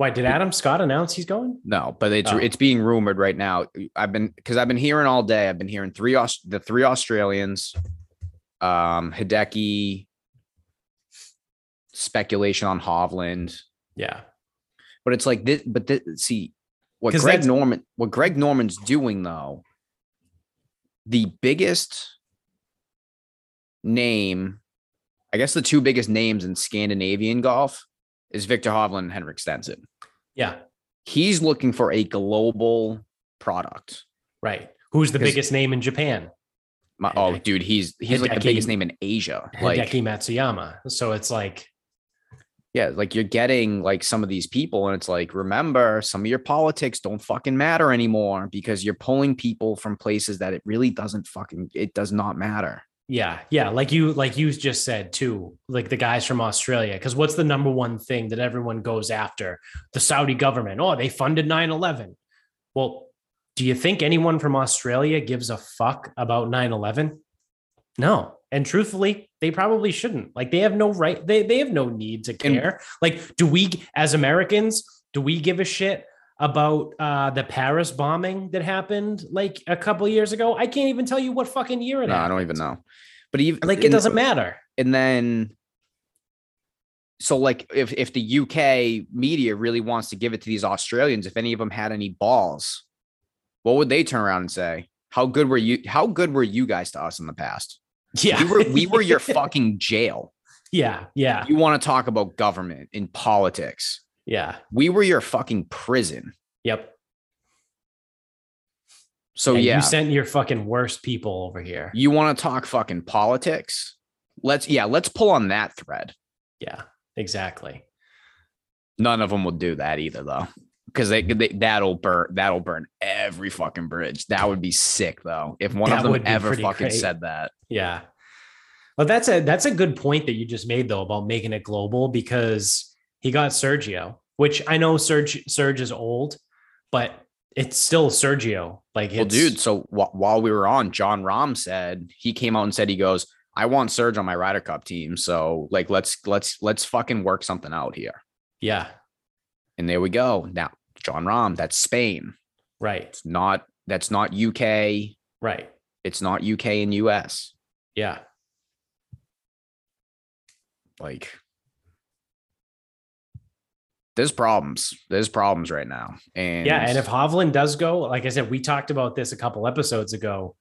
why did Adam Scott announce he's going? No, but it's oh. it's being rumored right now. I've been because I've been hearing all day. I've been hearing three the three Australians, um, Hideki, speculation on Hovland. Yeah, but it's like this. But this, see what Greg Norman what Greg Norman's doing though the biggest name, I guess the two biggest names in Scandinavian golf is Viktor Hovland and Henrik Stenson. Yeah. He's looking for a global product. Right. Who's the biggest name in Japan? My, oh, dude, he's he's Hideki, like the biggest name in Asia. Like Hideki Matsuyama. So it's like, yeah, like you're getting like some of these people, and it's like, remember, some of your politics don't fucking matter anymore because you're pulling people from places that it really doesn't fucking it does not matter. Yeah, yeah, like you like you just said too, like the guys from Australia. Because what's the number one thing that everyone goes after? The Saudi government. Oh, they funded 9-11. Well, do you think anyone from Australia gives a fuck about 9-11? No. And truthfully, they probably shouldn't. Like they have no right, they, they have no need to care. And, like, do we as Americans, do we give a shit about uh, the Paris bombing that happened like a couple years ago? I can't even tell you what fucking year it no, happened. I don't even know. But even like it doesn't matter. And then so like if if the UK media really wants to give it to these Australians, if any of them had any balls, what would they turn around and say? How good were you? How good were you guys to us in the past? Yeah, we were we were your fucking jail. Yeah, yeah. You want to talk about government in politics? Yeah, we were your fucking prison. Yep. So yeah, you sent your fucking worst people over here. You want to talk fucking politics? Let's yeah, let's pull on that thread. Yeah, exactly. None of them will do that either, though because they, they, that'll burn that'll burn every fucking bridge. That would be sick though if one that of them ever fucking great. said that. Yeah. Well, that's a that's a good point that you just made though about making it global because he got Sergio, which I know Serge Serge is old, but it's still Sergio. Like, well, dude. So w- while we were on, Jon Rahm said he came out and said he goes, "I want Serge on my Ryder Cup team." So like, let's let's let's fucking work something out here. Yeah, and there we go. Now Jon Rahm, that's Spain. Right. It's not that's not UK. Right. It's not UK and US. Yeah. Like there's problems. There's problems right now. And yeah, and if Hovland does go, like I said, we talked about this a couple episodes ago.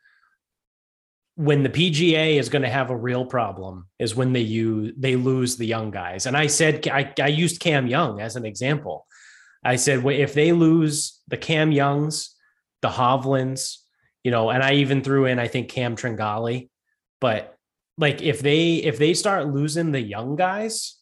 When the PGA is going to have a real problem is when they use they lose the young guys. And I said I, I used Cam Young as an example. I said, if they lose the Cam Youngs, the Hovlands, you know, and I even threw in, I think Cam Tringale, but like if they if they start losing the young guys,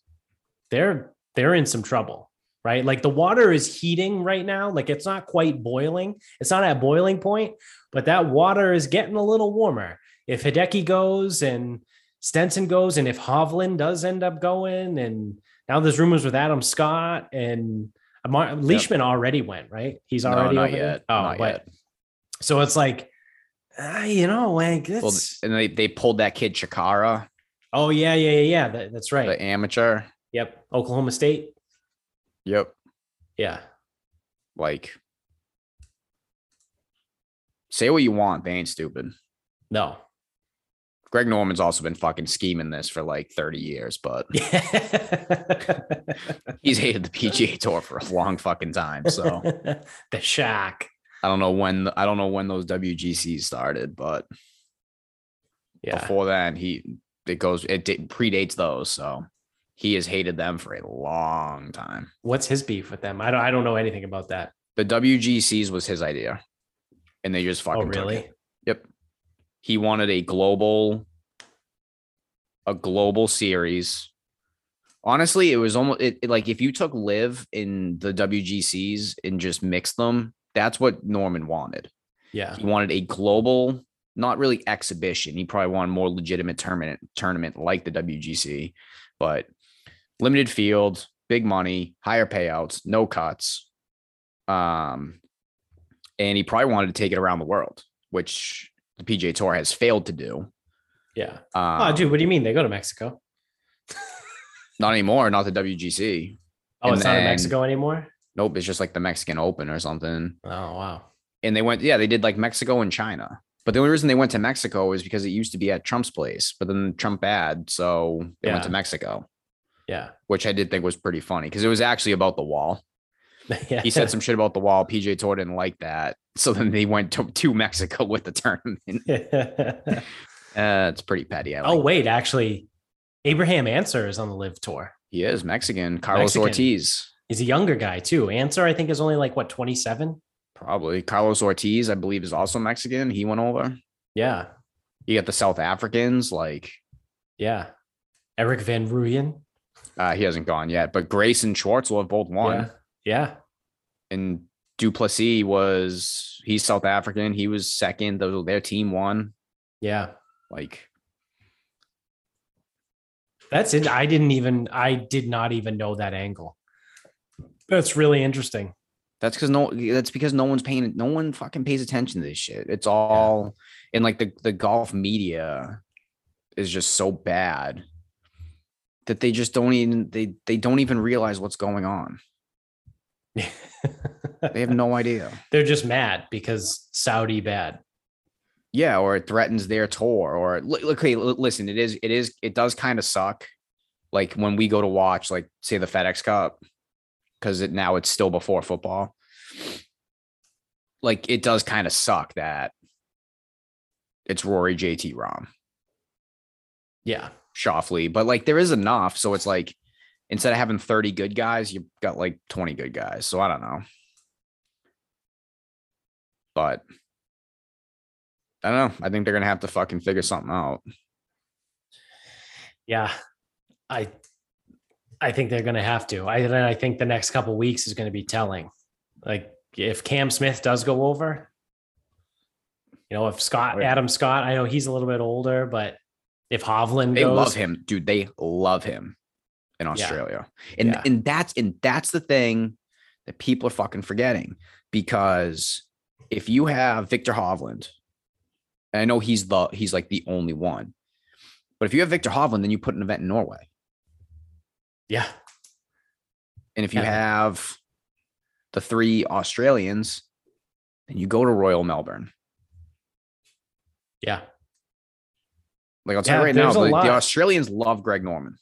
they're they're in some trouble, right? Like the water is heating right now. Like it's not quite boiling. It's not at boiling point, but that water is getting a little warmer. If Hideki goes and Stenson goes, and if Hovland does end up going, and now there's rumors with Adam Scott and Mar- Leishman yep. already went, right? He's already no, not yet. Oh, not but, yet. So it's like, uh, you know, like well, and they they pulled that kid Chacarra. Oh yeah, yeah, yeah, yeah. That, that's right. The amateur. Yep. Oklahoma State. Yep. Yeah. Like, say what you want. They ain't stupid. No. Greg Norman's also been fucking scheming this for like 30 years, but he's hated the PGA Tour for a long fucking time. So the shock. I don't know when I don't know when those WGCs started, but yeah, before then he it goes it predates those. So he has hated them for a long time. What's his beef with them? I don't I don't know anything about that. The WGCs was his idea, and they just oh, fucking oh, really? Yep he wanted a global a global series honestly it was almost it, it, like if you took LIV in the wgcs and just mixed them that's what norman wanted yeah he wanted a global not really exhibition he probably wanted more legitimate tournament tournament like the wgc but limited field big money higher payouts no cuts um and he probably wanted to take it around the world which the PGA Tour has failed to do. Yeah. Um, oh, dude, what do you mean? They go to Mexico? not anymore. Not the WGC. Oh, and it's then, not in Mexico anymore. Nope, it's just like the Mexican Open or something. Oh wow. And they went, yeah, they did like Mexico and China. But the only reason they went to Mexico is because it used to be at Trump's place, but then Trump bad, so they yeah. went to Mexico. Yeah. Which I did think was pretty funny because it was actually about the wall. Yeah. He said some shit about the wall. PGA Tour didn't like that. So then they went to, to Mexico with the tournament. Uh, it's pretty petty. I oh like wait, actually, Abraham Ancer is on the LIV tour. He is Mexican. Carlos Mexican. Ortiz. He's a younger guy too. Ancer, I think, is only like what 27. Probably. Carlos Ortiz, I believe, is also Mexican. He went over. Yeah, You got the South Africans, like yeah. Erik van Rooyen. Uh, he hasn't gone yet, but Grace and Schwartz will have both won. Yeah, yeah. And Du Plessis was he's South African. He was second. Those their team won. Yeah. Like That's it. I didn't even I did not even know that angle. That's really interesting. that's because no that's because no one's paying no one fucking pays attention to this shit. It's all and like the the golf media is just so bad that they just don't even they they don't even realize what's going on. They have no idea. They're just mad because Saudi bad. Yeah, or it threatens their tour. Or okay, listen, it is, it is, it does kind of suck. Like when we go to watch, like say the FedEx Cup, because it now it's still before football. Like it does kind of suck that it's Rory, JT, Rahm, Yeah. Schauffele, but like there is enough, so it's like instead of having thirty good guys, you've got like twenty good guys. So I don't know, but I don't know. I think they're gonna have to fucking figure something out. Yeah. I I think they're gonna have to. I then I think the next couple weeks is gonna be telling. Like if Cam Smith does go over, you know, if Scott Oh. Adam Scott, I know he's a little bit older, but if Hovland They goes, love him, dude. They love him in Australia, and Yeah. and that's and that's the thing that people are fucking forgetting because if you have Viktor Hovland, and I know he's the he's like the only one, but if you have Viktor Hovland, then you put an event in Norway, Yeah. and if you Yeah. have the three Australians, then you go to Royal Melbourne. Yeah. Like I'll tell Yeah, you right now, the, the. Australians love Greg Norman.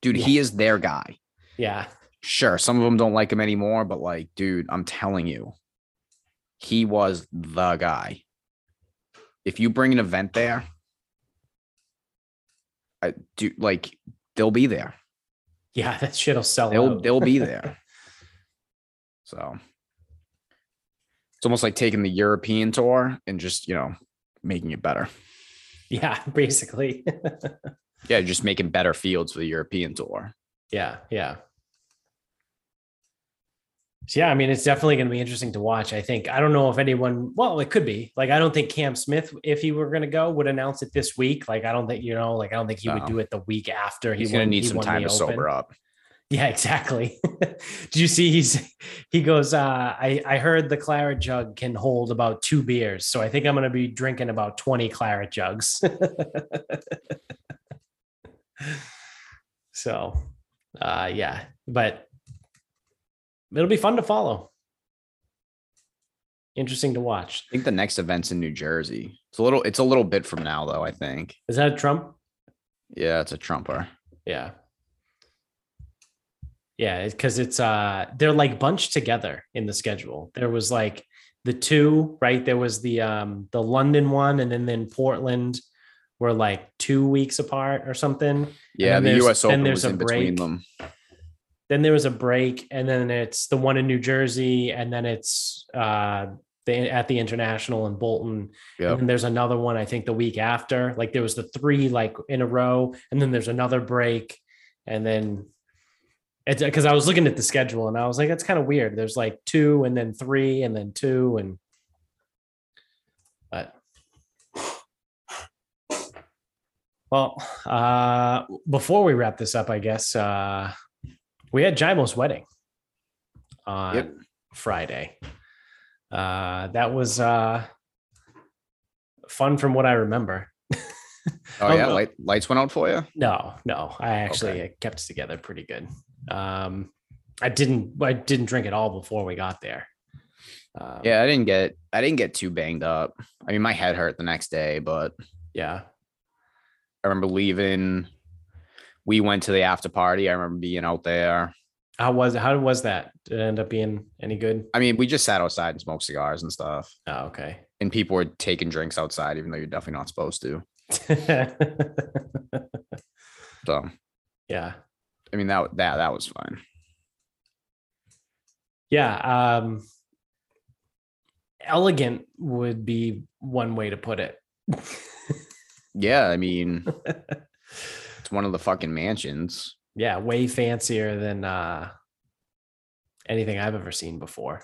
Dude, he is their guy. Yeah. Sure, some of them don't like him anymore, but like, dude, I'm telling you, he was the guy. If you bring an event there, I do like they'll be there. Yeah. That shit'll sell They'll out. they'll be there. So it's almost like taking the European tour and just, you know, making it better. yeah, basically. Yeah, just making better fields for the European tour. Yeah, yeah. So, yeah, I mean, it's definitely going to be interesting to watch. I think I don't know if anyone. Well, it could be. Like, I don't think Cam Smith, if he were going to go, would announce it this week. Like, I don't think you know. Like, I don't think he would do it the week after. He's he gonna need some time to Open. sober up. Yeah, exactly. Did you see? He's he goes. uh I I heard the claret jug can hold about two beers, so I think I'm going to be drinking about twenty claret jugs. so, uh yeah, but it'll be fun to follow. Interesting to watch. I think the next event's in New Jersey. It's a little it's a little bit from now though, I think. Is that a Trump? Yeah, it's a trumper. Yeah. Yeah, because it's uh they're like bunched together in the schedule. There was like the two, right? There was the um the London one and then then Portland were like two weeks apart or something. Yeah, the US Open was in between break. them. Then there was a break, and then it's the one in New Jersey, and then it's uh the at the international in Bolton. Yep. And there's another one, I think, the week after. Like there was the three like in a row, and then there's another break, and then it's because I was looking at the schedule and I was like, that's kind of weird. There's like two, and then three, and then two, and but well, uh, before we wrap this up, I guess uh, we had Jaimo's wedding on Yep. Friday. Uh, that was uh, fun from what I remember. Oh yeah, light, lights went out for you. No, no, I actually Okay. kept it together pretty good. Um, I didn't, I didn't drink at all before we got there. Um, Yeah, I didn't get I didn't get too banged up. I mean, my head hurt the next day, but yeah, I remember leaving. We went to the after party. I remember being out there. How was it? How was that? Did it end up being any good? I mean, we just sat outside and smoked cigars and stuff. Oh, okay. And people were taking drinks outside, even though you're definitely not supposed to. so yeah. I mean that that that was fine. Yeah. Um elegant would be one way to put it. yeah, I mean it's one of the fucking mansions. Yeah, way fancier than uh anything I've ever seen before.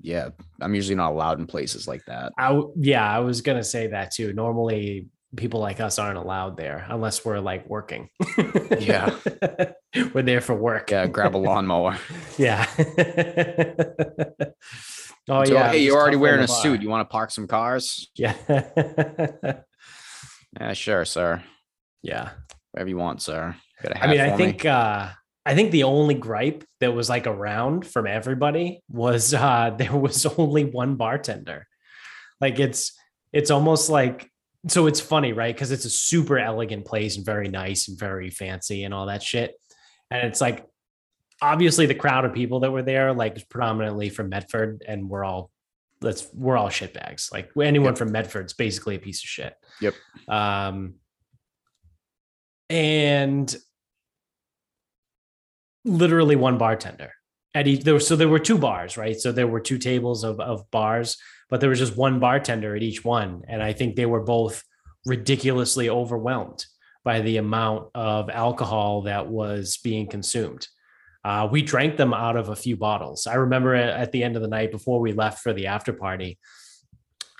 Yeah, I'm usually not allowed in places like that. I yeah, I was gonna say that too. Normally, people like us aren't allowed there unless we're like working. yeah, we're there for work. Yeah, grab a lawnmower. yeah. oh so, yeah. Hey, you're already wearing a bar. suit. You want to park some cars? Yeah. yeah, sure, sir. Yeah. Whatever you want, sir. I mean, I think me. uh I think the only gripe that was like around from everybody was uh there was only one bartender. Like it's it's almost like so it's funny, right? Because it's a super elegant place and very nice and very fancy and all that shit. And it's like obviously the crowd of people that were there, like predominantly from Medford, and we're all let's we're all shitbags. Like anyone yep. from Medford's basically a piece of shit. Yep. Um and literally one bartender at each there was so there were two bars right so there were two tables of, of bars but there was just one bartender at each one and i think they were both ridiculously overwhelmed by the amount of alcohol that was being consumed. Uh, we drank them out of a few bottles. I remember at the end of the night before we left for the after party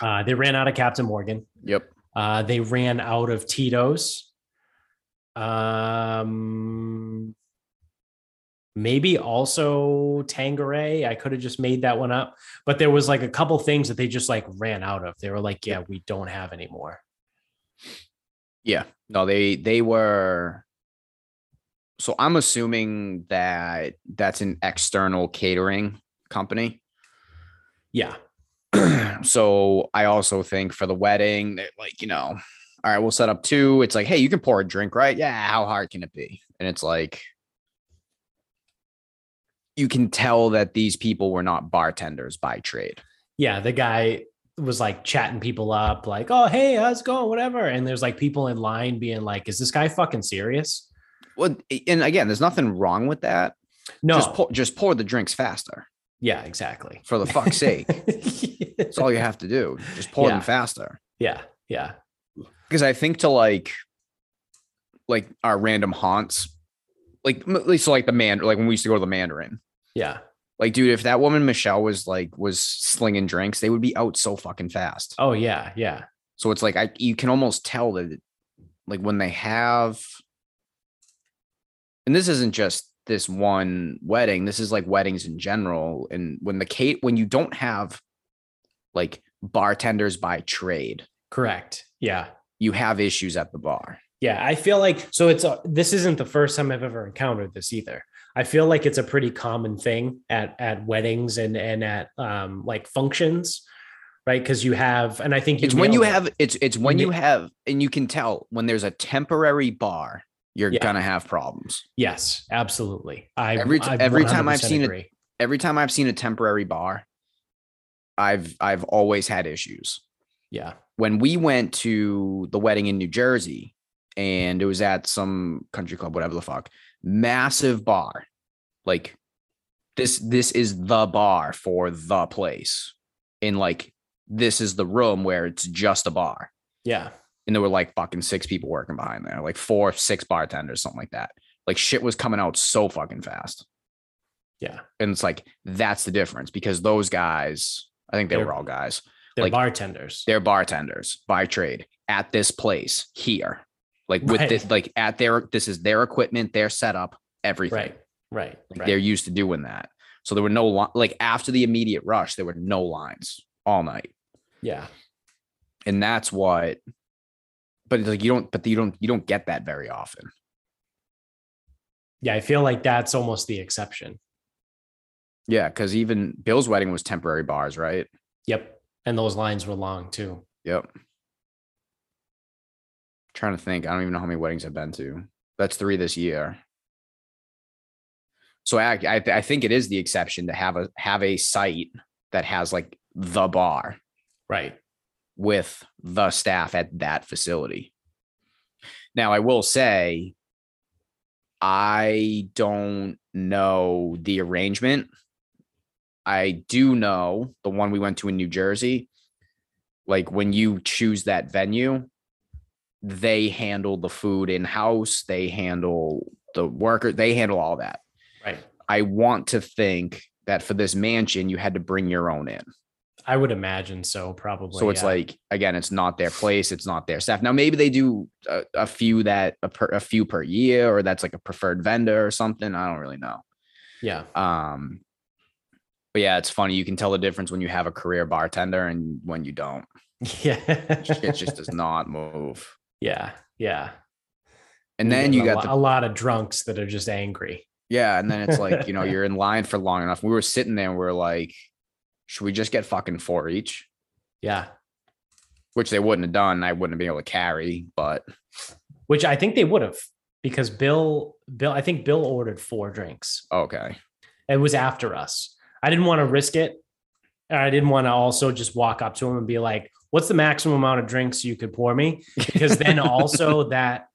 uh, they ran out of captain morgan. Yep. Uh, they ran out of tito's. Um maybe also Tanqueray. I could have just made that one up, but there was like a couple things that they just like ran out of. They were like, yeah, we don't have anymore. Yeah. No, they they were so I'm assuming that that's an external catering company. Yeah. so I also think for the wedding, that like, you know, all right, we'll set up two. It's like, hey, you can pour a drink, right? Yeah, how hard can it be? And it's like, you can tell that these people were not bartenders by trade. Yeah, the guy was like chatting people up, like, "Oh, hey, how's it going?" Whatever, and there's like people in line being like, "Is this guy fucking serious?" Well, and again, there's nothing wrong with that. No, just pour, just pour the drinks faster. Yeah, exactly. For the fuck's sake, that's all you have to do. Just pour yeah. them faster. Yeah, yeah. Because I think to like, like our random haunts, like at least like the man, like when we used to go to the Mandarin. Yeah. Like, dude, if that woman Michelle was like was slinging drinks, they would be out so fucking fast. Oh yeah, yeah. So it's like I you can almost tell that, like when they have, and this isn't just this one wedding. This is like weddings in general. And when the Kate, when you don't have like bartenders by trade, correct? Yeah, you have issues at the bar. Yeah, I feel like so. It's a, this isn't the first time I've ever encountered this either. I feel like it's a pretty common thing at at weddings and and at um, like functions, right? Because you have, and I think it's when you have it's it's when you have, and you can tell when there's a temporary bar, you're yeah. gonna have problems. Yes, absolutely. I every t- every time I've seen agree. it, every time I've seen a temporary bar, I've I've always had issues. Yeah. When we went to the wedding in New Jersey, and it was at some country club, whatever the fuck massive bar. Like this this is the bar for the place. And like this is the room where it's just a bar. Yeah. And there were like fucking six people working behind there, like four, six bartenders, something like that. Like shit was coming out so fucking fast. Yeah. And it's like that's the difference because those guys, I think they they're, were all guys. They're like, bartenders. They're bartenders by trade at this place here like with right. this like at their this is their equipment their setup everything. Right right, like right. they're used to doing that. So there were no li- like after the immediate rush there were no lines all night. Yeah. And that's what but it's like you don't but you don't you don't get that very often. Yeah i feel like that's almost the exception. Yeah because even bill's wedding was temporary bars right? Yep and those lines were long too. Yep trying to think. I don't even know how many weddings I've been to. That's three this year. So I, I I think it is the exception to have a have a site that has like the bar Right. with the staff at that facility. Now, I will say, I don't know the arrangement. I do know the one we went to in New Jersey. Like when you choose that venue, they handle the food in house, they handle the worker, they handle all that. Right. I want to think that for this mansion, you had to bring your own in. I would imagine so, probably. So it's yeah. like again, it's not their place, it's not their staff. Now maybe they do a, a few that a, per, a few per year, or that's like a preferred vendor or something. I don't really know. yeah. Um, but yeah, it's funny. You can tell the difference when you have a career bartender and when you don't. Yeah. It just does not move. Yeah. Yeah. And then you got a, the a lot of drunks that are just angry. yeah, and then it's like you know you're in line for long enough. We were sitting there, and we are like, should we just get fucking four each? Yeah. Which they wouldn't have done. I wouldn't have been able to carry, but Which I think they would have because Bill, Bill, I think Bill ordered four drinks. okay. It was after us. I didn't want to risk it. And I didn't want to also just walk up to him and be like, what's the maximum amount of drinks you could pour me? Because then also that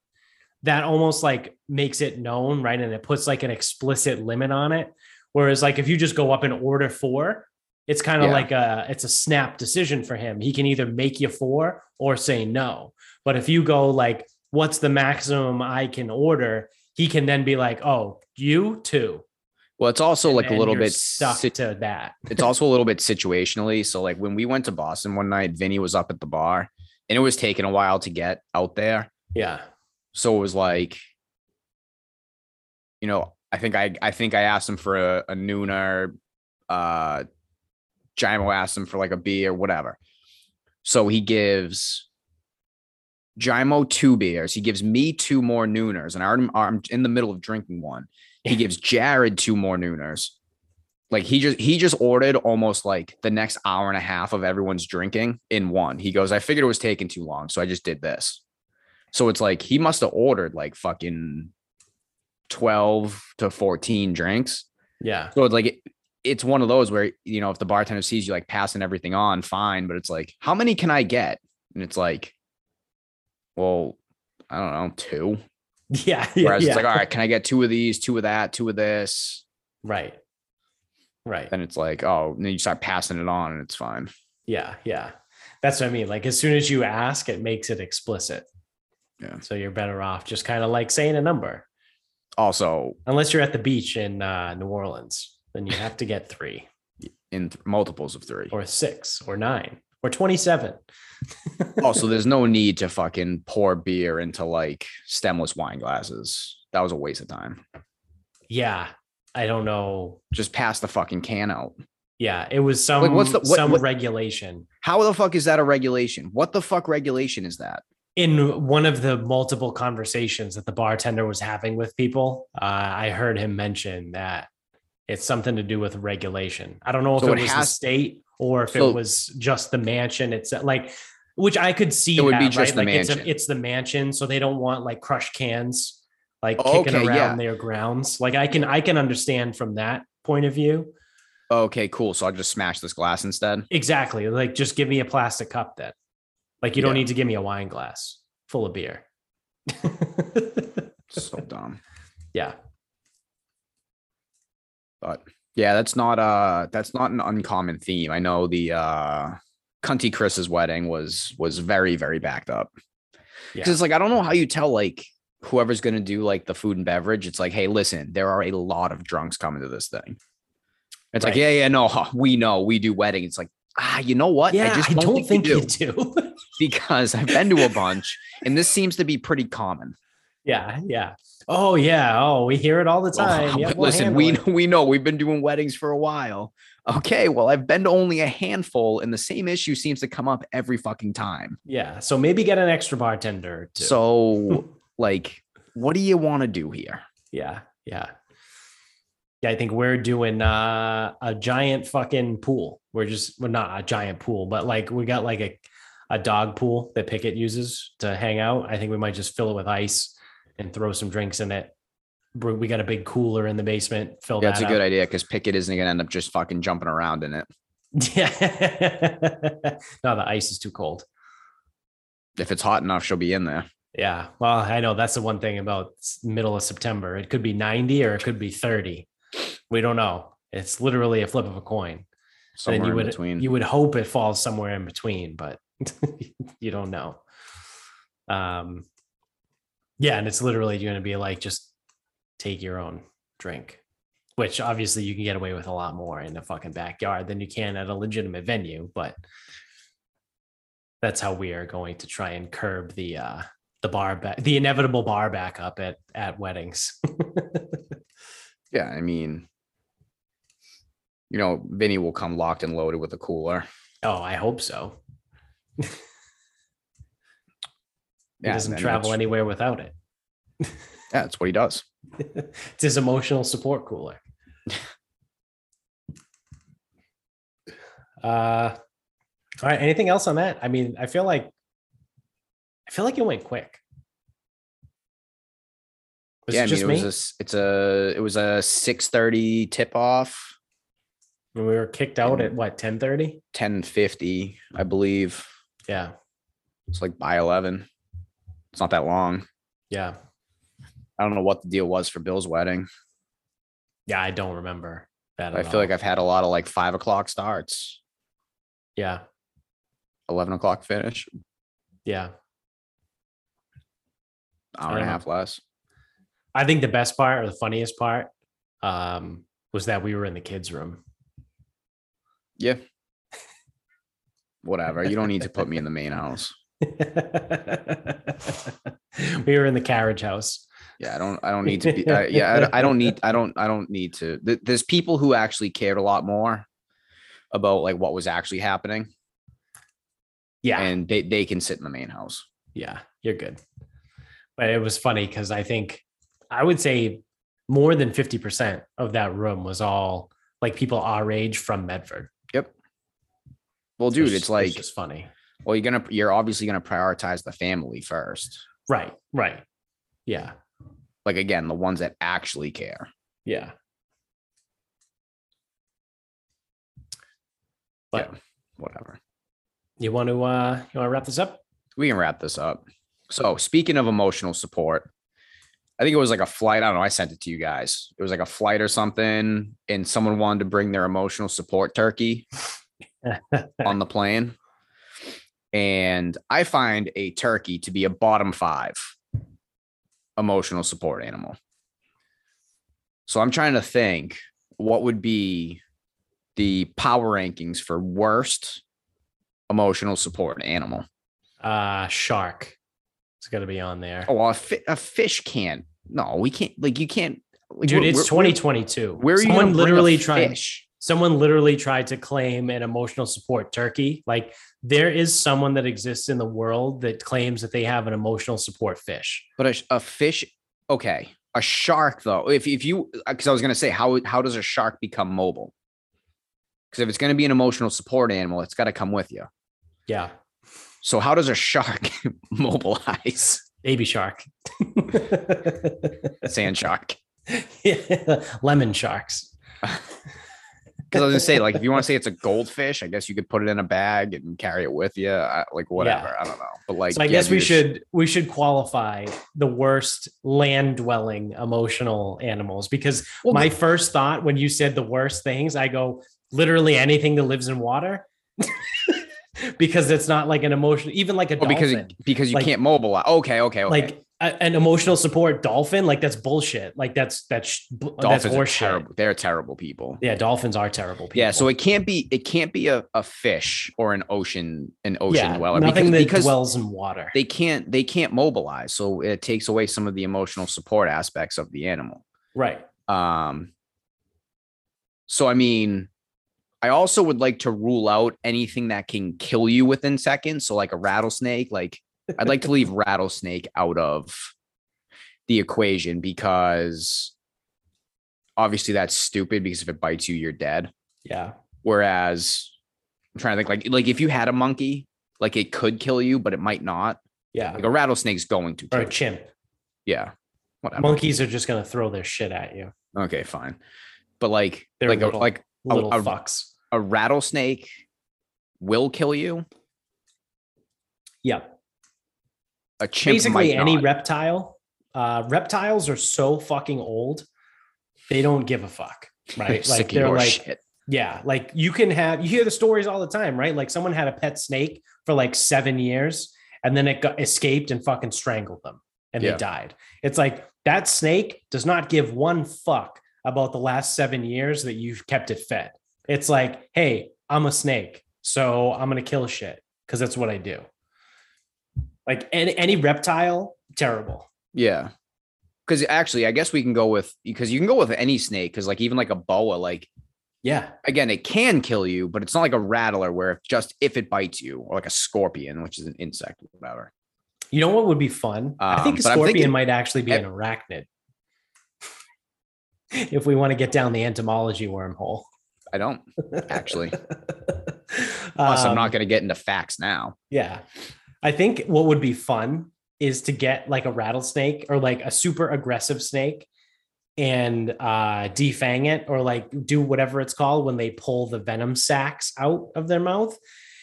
that almost like makes it known, right? And it puts like an explicit limit on it. Whereas like if you just go up and order four, it's kind of Yeah. like a it's a snap decision for him. He can either make you four or say no. But if you go like, what's the maximum I can order? He can then be like, oh, you two. Well, it's also like a little bit stuck sit- to that. it's also a little bit situationally. So like when we went to Boston one night, Vinny was up at the bar and it was taking a while to get out there. Yeah. So it was like, you know, I think I I think I asked him for a, a nooner. Uh Jimo asked him for like a beer, whatever. So he gives Jimo two beers. He gives me two more nooners, and I'm, I'm in the middle of drinking one. He gives Jared two more nooners. Like he just he just ordered almost like the next hour and a half of everyone's drinking in one. He goes, I figured it was taking too long, so I just did this. So it's like he must have ordered like fucking 12 to 14 drinks. Yeah. So it's like it, it's one of those where you know if the bartender sees you like passing everything on, fine, but it's like how many can I get? And it's like, well, I don't know, two. Yeah. yeah Whereas yeah. it's like, all right, can I get two of these, two of that, two of this? Right. Right. Then it's like, oh, and then you start passing it on, and it's fine. Yeah. Yeah. That's what I mean. Like as soon as you ask, it makes it explicit. Yeah. So you're better off just kind of like saying a number. Also, Unless you're at the beach in uh, New Orleans, then you have to get three in th- multiples of three. or six or nine or 27. also, there's no need to fucking pour beer into like stemless wine glasses. That was a waste of time. Yeah. I don't know. Just pass the fucking can out. Yeah. It was some, Like, what's the- what- some what- regulation. How the fuck is that a regulation? What the fuck regulation is that? in one of the multiple conversations that the bartender was having with people, uh, I heard him mention that it's something to do with regulation. I don't know if So it it was the state or if So- it was just the mansion. It's like, which I could see. It would be just right? the like It's, mansion. a, it's the mansion, so they don't want like crushed cans like Oh, kicking okay, around yeah. their grounds. Like I can I can understand from that point of view. Okay, cool. So I'll just smash this glass instead. Exactly. Like just give me a plastic cup then. Like you don't need to give me a wine glass full of beer. So dumb. yeah. But yeah, that's not uh that's not an uncommon theme. I know the uh Cunty Chris's wedding was was very, very backed up. Because Yeah. it's like I don't know how you tell like whoever's gonna do like the food and beverage. It's like, hey, listen, there are a lot of drunks coming to this thing. It's like, yeah, yeah, no, huh, we know we do wedding. It's like, ah, you know what? Yeah, I, just don't, think, you you do do. because I've been to a bunch, and this seems to be pretty common. Yeah, yeah. Oh yeah. Oh, we hear it all the time. Well, Yeah, we'll listen, we it. we know we've been doing weddings for a while. Okay, well, I've been to only a handful, and the same issue seems to come up every fucking time. Yeah. So maybe get an extra bartender. Two. So, like, what do you want to do here? yeah, yeah. Yeah, I think we're doing uh, a giant fucking pool. We're just well, not a giant pool, but like we got like a a dog pool that Pickett uses to hang out. I think we might just fill it with ice and throw some drinks in it. we got a big cooler in the basement. Fill That's that a good up. idea because Pickett isn't going to end up just fucking jumping around in it. Yeah. no, the ice is too cold. If it's hot enough, she'll be in there. Yeah. Well, I know that's the one thing about middle of September. It could be 90 or it could be 30. We don't know. It's literally a flip of a coin. Somewhere you would between. you would hope it falls somewhere in between, but you don't know. Um yeah, and it's literally going to be like just take your own drink, which obviously you can get away with a lot more in the fucking backyard than you can at a legitimate venue, but that's how we are going to try and curb the uh the bar back the inevitable bar backup at at weddings. yeah, I mean, you know, Vinny will come locked and loaded with a cooler. oh, I hope so. he Yeah, doesn't travel anywhere without it. Yeah, that's what he does. it's his emotional support cooler. uh all right. Anything else on that? I mean, I feel like I feel like it went quick. Was yeah, it I mean, just it me? was a, it's a it was a six thirty tip off, when we were kicked out at what 10 30? ten fifty, I believe. Yeah. It's like by eleven. It's not that long. Yeah. I don't know what the deal was for Bill's wedding. Yeah. I don't remember that. I feel like. I've had a lot of like five o'clock starts, yeah. eleven o'clock finish, Yeah. hour and a half less. I think the best part or the funniest part um was that we were in the kids' room. Yeah. Whatever. You don't need to put me in the main house. we were in the carriage house. Yeah, I don't. I don't need to be. I, yeah, I, I don't need. I don't. I don't need to. There's people who actually cared a lot more about like what was actually happening, Yeah. and they they can sit in the main house. yeah, you're good. But it was funny because I think I would say more than 50% of that room was all like people our age from Medford. Yep. Well, dude, just- it's like, just funny. Well, you're gonna, you're obviously gonna prioritize the family first. Right. Right. Yeah. Like again, the ones that actually care. Yeah. But Whatever. you want to uh you want to wrap this up? we can wrap this up. So speaking of emotional support, I think it was like a flight. I don't know. I sent it to you guys. It was like a flight or something, and someone wanted to bring their emotional support turkey on the plane. And I find a turkey to be a bottom five emotional support animal. So I'm trying to think what would be the power rankings for worst emotional support animal. Uh shark. It's got to be on there. Oh, well, a, fi- a fish can't. No, we can't. Like you can't. Like, Dude, it's we're- 2022. Where are you Someone going to literally tried fish? Someone literally tried to claim an emotional support turkey. Like there is someone that exists in the world that claims that they have an emotional support fish. But a, a fish, okay. A shark, though, if if you, uh, because I was gonna say, how how does a shark become mobile? Because if it's gonna be an emotional support animal, it's got to come with you. Yeah. So how does a shark mobilize? Baby shark. Sand shark. Yeah. Lemon sharks. Because I was gonna say, like, if you want to say it's a goldfish, I guess you could put it in a bag and carry it with you. I, like whatever. I don't know. But like, so I yeah, guess we should we should qualify the worst land dwelling emotional animals because Well, my first thought when you said the worst things, I go literally anything that lives in water. because it's not like an emotion, even like a Oh, because because you Like- can't mobilize. Okay, okay, okay. like an emotional support dolphin, like that's bullshit. Like that's that's that's Dolphins are horseshit. terrible. They're terrible people. Yeah, dolphins are terrible people. Yeah, so it can't be it can't be a, a fish or an ocean an ocean yeah, dweller nothing because, that because dwells in water. they can't they can't mobilize. So it takes away some of the emotional support aspects of the animal. right. Um so I mean I also would like to rule out anything that can kill you within seconds. So like a rattlesnake, like I'd like to leave rattlesnake out of the equation because obviously that's stupid because if it bites you, you're dead. Yeah. Whereas I'm trying to think like like if you had a monkey, like it could kill you, but it might not. Yeah. Like a rattlesnake's going to or a chimp. Yeah. Whatever. Monkeys are just gonna throw their shit at you. Okay, fine. But like They're like little- a, like Little a- fucks. a rattlesnake will kill you. Yeah. A chimp Basically, any not. reptile. Uh, reptiles are so fucking old. They don't give a fuck, right? Like they're like shit. Yeah, like you can have you hear the stories all the time, right? Like someone had a pet snake for like seven years and then it got escaped and fucking strangled them and Yeah. they died. It's like that snake does not give one fuck about the last seven years that you've kept it fed. It's like, hey, I'm a snake, so I'm gonna kill shit because that's what I do. Like any any reptile, terrible. Yeah. Because actually, I guess we can go with because you can go with any snake. Because like even like a boa, like Yeah, again, it can kill you, but it's not like a rattler where if just if it bites you, or like a scorpion, which is an insect, or whatever. you know what would be fun? I think Um, a scorpion thinking- might actually be an arachnid. if we want to get down the entomology wormhole. I don't actually. Plus, I'm Um, not going to get into facts now. Yeah. I think what would be fun is to get like a rattlesnake or like a super aggressive snake and uh defang it or like do whatever it's called when they pull the venom sacs out of their mouth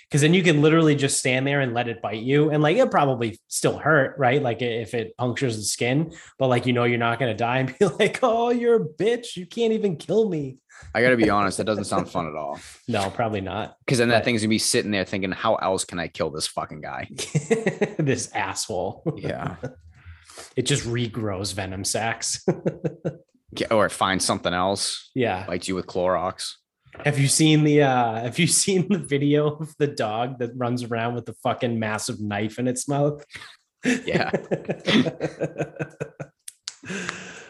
because then you can literally just stand there and let it bite you and like it'll probably still hurt right like if it punctures the skin but like you know you're not going to die and be like oh you're a bitch you can't even kill me I got to be honest, that doesn't sound fun at all. no probably not Because then that thing's gonna be sitting there thinking, how else can I kill this fucking guy? this asshole Yeah. it just regrows venom sacs Get- or find something else, yeah bites you with Clorox. Have you seen the uh have you seen the video of the dog that runs around with the fucking massive knife in its mouth Yeah.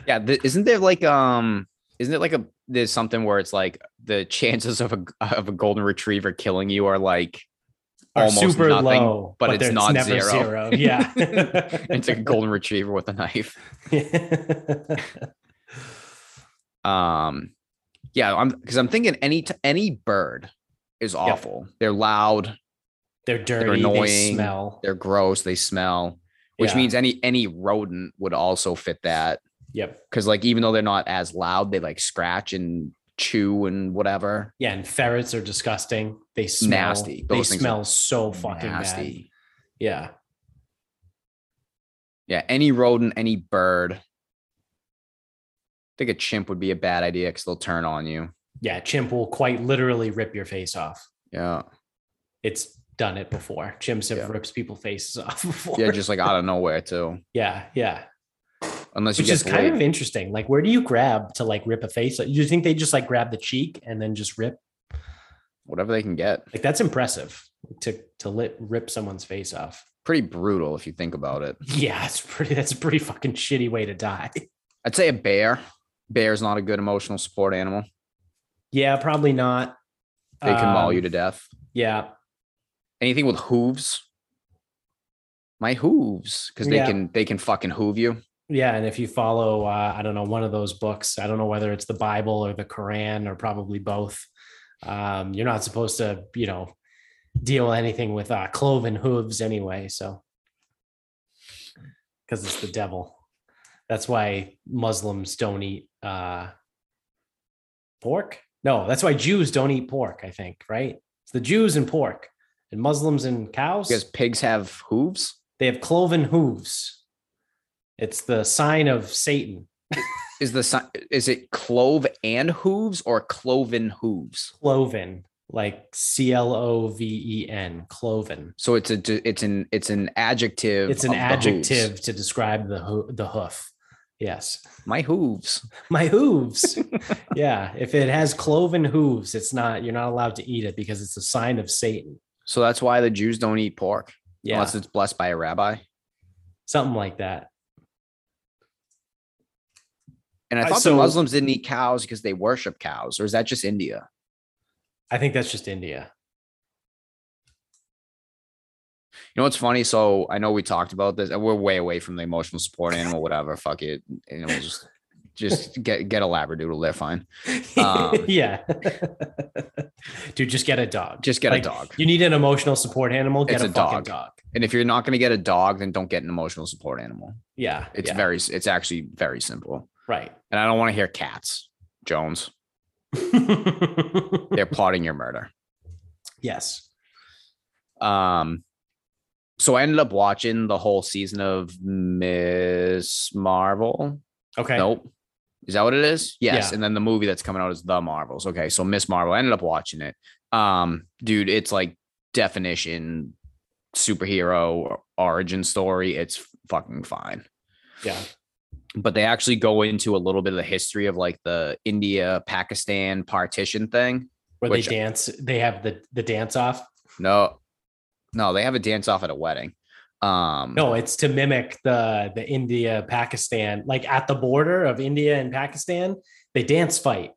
Yeah, th- isn't there like um, isn't it like a there's something where it's like the chances of a of a golden retriever killing you are like are almost super nothing, low but it's not never zero. yeah it's a golden retriever with a knife. Um, yeah, I'm because I'm thinking any t- any bird is awful. They're loud, they're dirty they annoying, smell they're gross, they smell, which Yeah. means any any rodent would also fit that. yep Because like even though they're not as loud, they like scratch and chew and whatever. yeah and ferrets are disgusting they smell Nasty. they Those are smell so fucking bad Nasty. yeah Yeah, any rodent, any bird. I think a chimp would be a bad idea because they'll turn on you. yeah chimp will quite literally rip your face off Yeah. it's done it before chimps have Yeah. ripped people's faces off before Yeah, just like out of nowhere too. yeah yeah Unless you which is kind of interesting like where do you grab to like rip a face Do you think they just like grab the cheek and then just rip whatever they can get. like that's impressive to to lit, rip someone's face off Pretty brutal if you think about it. yeah it's pretty that's a pretty fucking shitty way to die I'd say a bear. Bear's not a good emotional support animal. yeah probably not They can maul Um, you to death. yeah Anything with hooves. My hooves, because they Yeah. can they can fucking hoove you. yeah and if you follow uh, i don't know one of those books i don't know whether it's the bible or the quran or probably both um, you're not supposed to you know deal anything with uh, cloven hooves anyway so because it's the devil that's why muslims don't eat uh, pork no that's why jews don't eat pork i think right it's the jews and pork and muslims and cows Because pigs have hooves. they have cloven hooves it's the sign of satan Is the is it clove and hooves or cloven hooves? cloven like c-l-o-v-e-n cloven So it's a it's an it's an adjective. it's an of the hooves. adjective to describe the ho- the hoof yes My hooves. my hooves yeah if it has cloven hooves it's not you're not allowed to eat it because it's a sign of satan So that's why the Jews don't eat pork yeah unless it's blessed by a rabbi. something like that And I thought so- the Muslims didn't eat cows because they worship cows, or is that just India? i think that's just india You know what's funny? So I know we talked about this, and we're way away from the emotional support animal. Whatever, fuck it. And we'll just just get get a labradoodle. They're fine. Um, yeah Dude, just get a dog. Just get Like, a dog. You need an emotional support animal. Get It's a, a fucking dog. dog. And if you're not going to get a dog, then don't get an emotional support animal. Yeah. It's yeah, very, it's actually very simple. right. And I don't want to hear cats, Jones. They're plotting your murder. yes. Um, so I ended up watching the whole season of Miss Marvel. Okay. Nope. Is that what it is? Yes. Yeah. And then the movie that's coming out is The Marvels. Okay. So Miss Marvel. I ended up watching it. Um, dude, it's like definition superhero origin story. It's fucking fine. Yeah. But they actually go into a little bit of the history of like the India Pakistan partition thing. Where Which- they dance, they have the the dance off. No, no, they have a dance off at a wedding. Um, No, it's to mimic the the India Pakistan, like at the border of India and Pakistan, they dance fight.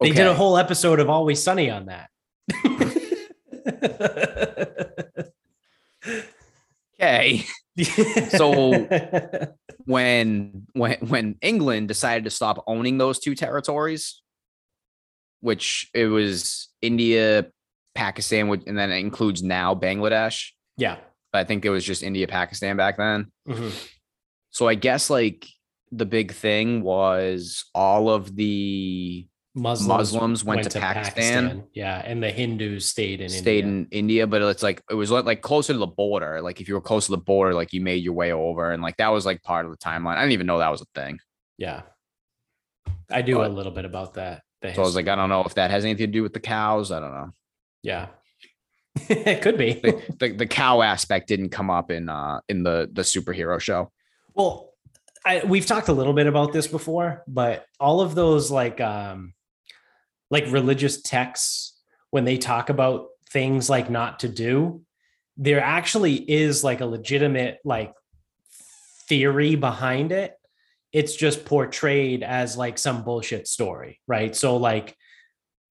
They did a whole episode of Always Sunny on that. Okay. So- when when when England decided to stop owning those two territories, which it was India, Pakistan, would- and then it includes now Bangladesh. yeah. But I think it was just India, Pakistan back then. Mhm. So I guess like the big thing was all of the Muslims, Muslims went to Pakistan. Yeah, and the Hindus stayed in stayed India. in India, but it's like it was like closer to the border. Like if you were close to the border, like you made your way over, and like that was like part of the timeline. I didn't even know that was a thing. Yeah, I do But- a little bit about that. So I was like. I don't know if that has anything to do with the cows. I don't know. Yeah, it could be. The, the, the cow aspect didn't come up in uh in the the superhero show. Well, I, we've talked a little bit about this before, but all of those like um like religious texts when they talk about things like not to do, there actually is like a legitimate like theory behind it. It's just portrayed as like some bullshit story, right? So like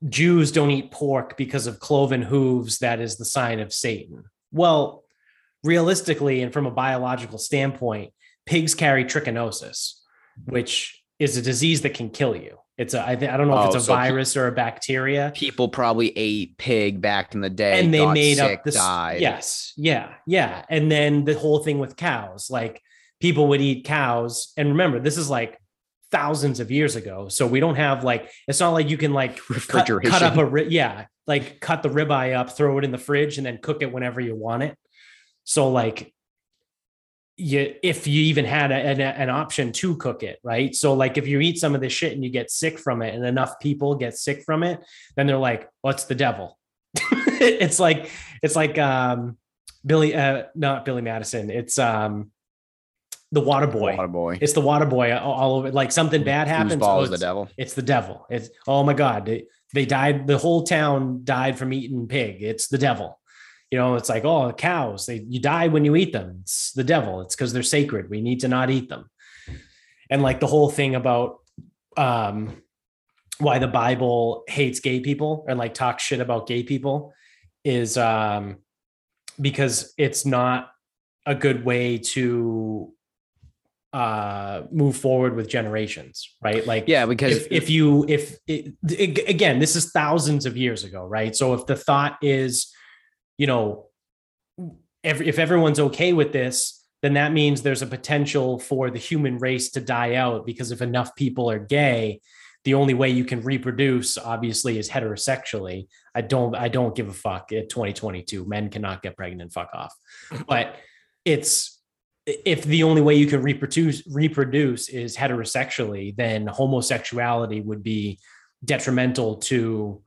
Jews don't eat pork because of cloven hooves that is the sign of Satan. Well, realistically and from a biological standpoint, pigs carry trichinosis, which is a disease that can kill you. It's a I, th- I don't know if Oh, it's a so pe- virus or a bacteria. People probably ate pig back in the day, and they made sick, up this died. yes yeah yeah and then the whole thing with cows like people would eat cows and remember this is like thousands of years ago. So we don't have like it's not like you can like cut, cut up a ri- yeah like cut the ribeye up throw it in the fridge and then cook it whenever you want it. So like you if you even had a, an, an option to cook it right? So like if you eat some of this shit and you get sick from it and enough people get sick from it then they're like what's the devil? It's like it's like um billy uh not billy madison. It's um the water boy Water boy. it's the water boy all, over like something bad happens oh, is the devil. it's the devil. It's oh my god, they, they died. The whole town died from eating pig. It's the devil. You know, it's like oh cows. They you die when you eat them. It's the devil. It's because they're sacred. We need to not eat them. And like the whole thing about um why the Bible hates gay people and like talks shit about gay people is um because it's not a good way to uh move forward with generations right? Like Yeah, because if, if you if it, ag- again this is thousands of years ago right? So if the thought is you know every, if everyone's okay with this then that means there's a potential for the human race to die out because if enough people are gay the only way you can reproduce obviously is heterosexually. I don't i don't give a fuck. At 2022 men cannot get pregnant. Fuck off. But it's if the only way you can reproduce reproduce is heterosexually, then homosexuality would be detrimental to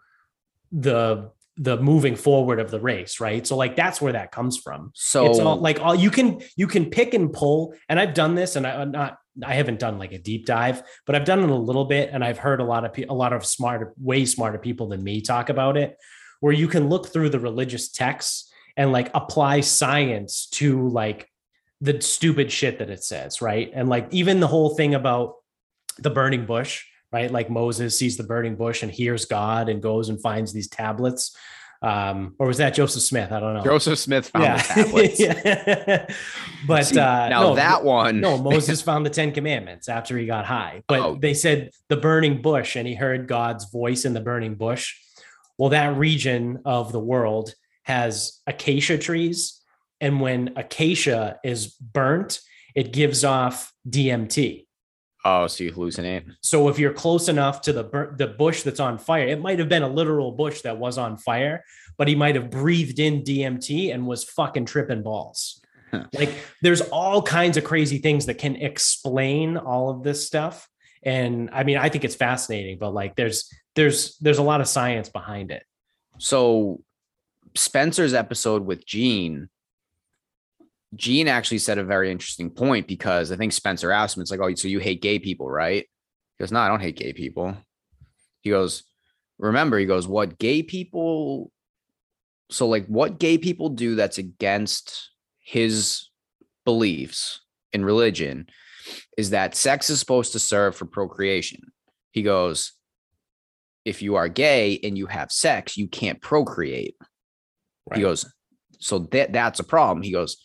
the the moving forward of the race, right? So like that's where that comes from. so it's all like all you can you can pick and pull, and I've done this, and I I'm not I haven't done like a deep dive, but I've done it a little bit, and I've heard a lot of pe- a lot of smarter, way smarter people than me talk about it, where you can look through the religious texts and like apply science to like the stupid shit that it says, right? And like even the whole thing about the burning bush, right? Like Moses sees the burning bush and hears God and goes and finds these tablets. Um, or was that Joseph Smith? I don't know. Joseph Smith found yeah. the tablets. yeah. But See, uh, now no, that one, no, Moses found the Ten Commandments after he got high. But Oh. they said the burning bush and he heard God's voice in the burning bush Well, that region of the world has acacia trees. And when acacia is burnt, it gives off DMT. Oh, so you hallucinate. So if you're close enough to the bur- the bush that's on fire, it might have been a literal bush that was on fire, but he might have breathed in DMT and was fucking tripping balls. like there's all kinds of crazy things that can explain all of this stuff. And I mean, I think it's fascinating, but like there's there's there's a lot of science behind it. So Spencer's episode with Gene Gene actually said a very interesting point because I think Spencer asked him, it's like, oh, so you hate gay people, right? He goes, no, I don't hate gay people. He goes, remember, he goes, what gay people, so like what gay people do that's against his beliefs in religion is that sex is supposed to serve for procreation. He goes, if you are gay and you have sex, you can't procreate. Right. He goes, so that that's a problem. He goes,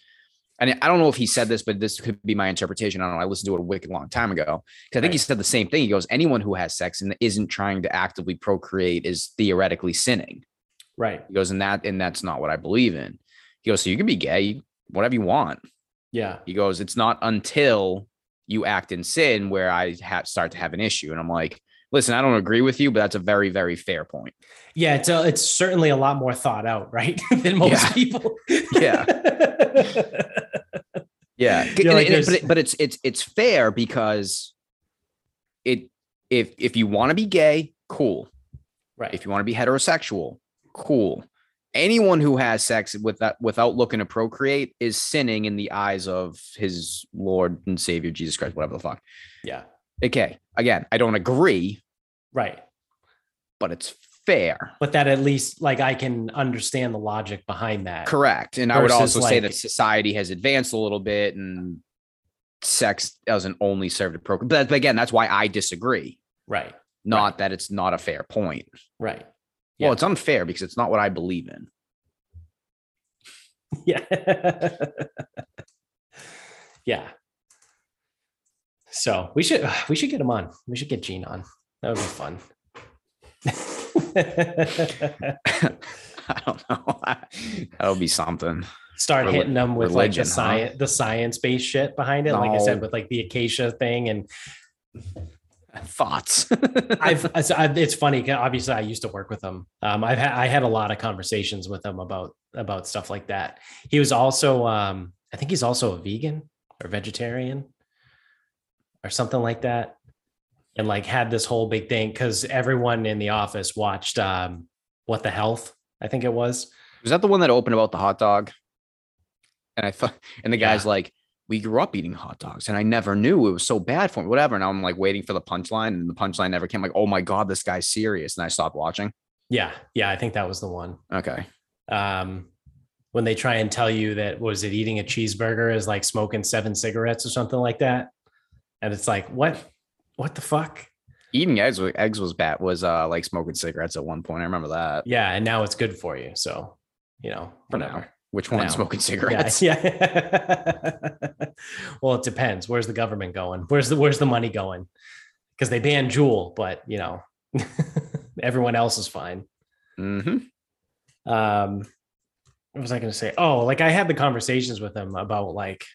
and I don't know if he said this, but this could be my interpretation. I don't know. I listened to it a wicked long time ago because I think right. he said the same thing. He goes, anyone who has sex and isn't trying to actively procreate is theoretically sinning. Right. He goes, and that and that's not what I believe in. He goes, so you can be gay, whatever you want. Yeah. He goes, it's not until you act in sin where I ha- start to have an issue. And I'm like, listen, I don't agree with you, but that's a very, very fair point. Yeah, it's a, it's certainly a lot more thought out, right, than most yeah. people. Yeah. yeah, like it, but, it, but it's it's it's fair because it if if you want to be gay, cool. Right. If you want to be heterosexual, cool. Anyone who has sex with that without looking to procreate is sinning in the eyes of his Lord and Savior Jesus Christ, whatever the fuck. Yeah. Okay. Again, I don't agree. Right. But it's fair. But that at least like I can understand the logic behind that. Correct. And I would also like, say that society has advanced a little bit and sex doesn't only serve to procreate. But again, that's why I disagree. Right. Not right. that it's not a fair point. Right. Yeah. Well, it's unfair because it's not what I believe in. Yeah. yeah. So we should we should get him on. We should get Gene on. That would be fun. I don't know. that would be something. Start hitting them with religion, like the science, huh? the science based shit behind it. No. Like I said, with like the acacia thing and thoughts. I've, it's funny. Obviously, I used to work with him. Um, I've had I had a lot of conversations with him about about stuff like that. He was also, um, I think he's also a vegan or vegetarian or something like that and like had this whole big thing because everyone in the office watched um what the health i think it was. Was that the one that opened about the hot dog? And i thought and the guy's yeah. like we grew up eating hot dogs and i never knew it was so bad for me whatever and i'm like waiting for the punchline and the punchline never came like oh my god this guy's serious and i stopped watching. Yeah yeah i think that was the one. Okay. Um when they try and tell you that was it eating a cheeseburger is like smoking seven cigarettes or something like that and it's like what what the fuck? Eating eggs eggs was bad was uh like smoking cigarettes at one point. I remember that. Yeah, and now it's good for you. So, you know, for whatever. Now. Which one? Smoking cigarettes. Yeah. yeah. well, it depends. Where's the government going? Where's the where's the money going? Because they banned Juul, but you know, everyone else is fine. Mm-hmm. Um, what was I going to say? Oh, like I had the conversations with him about like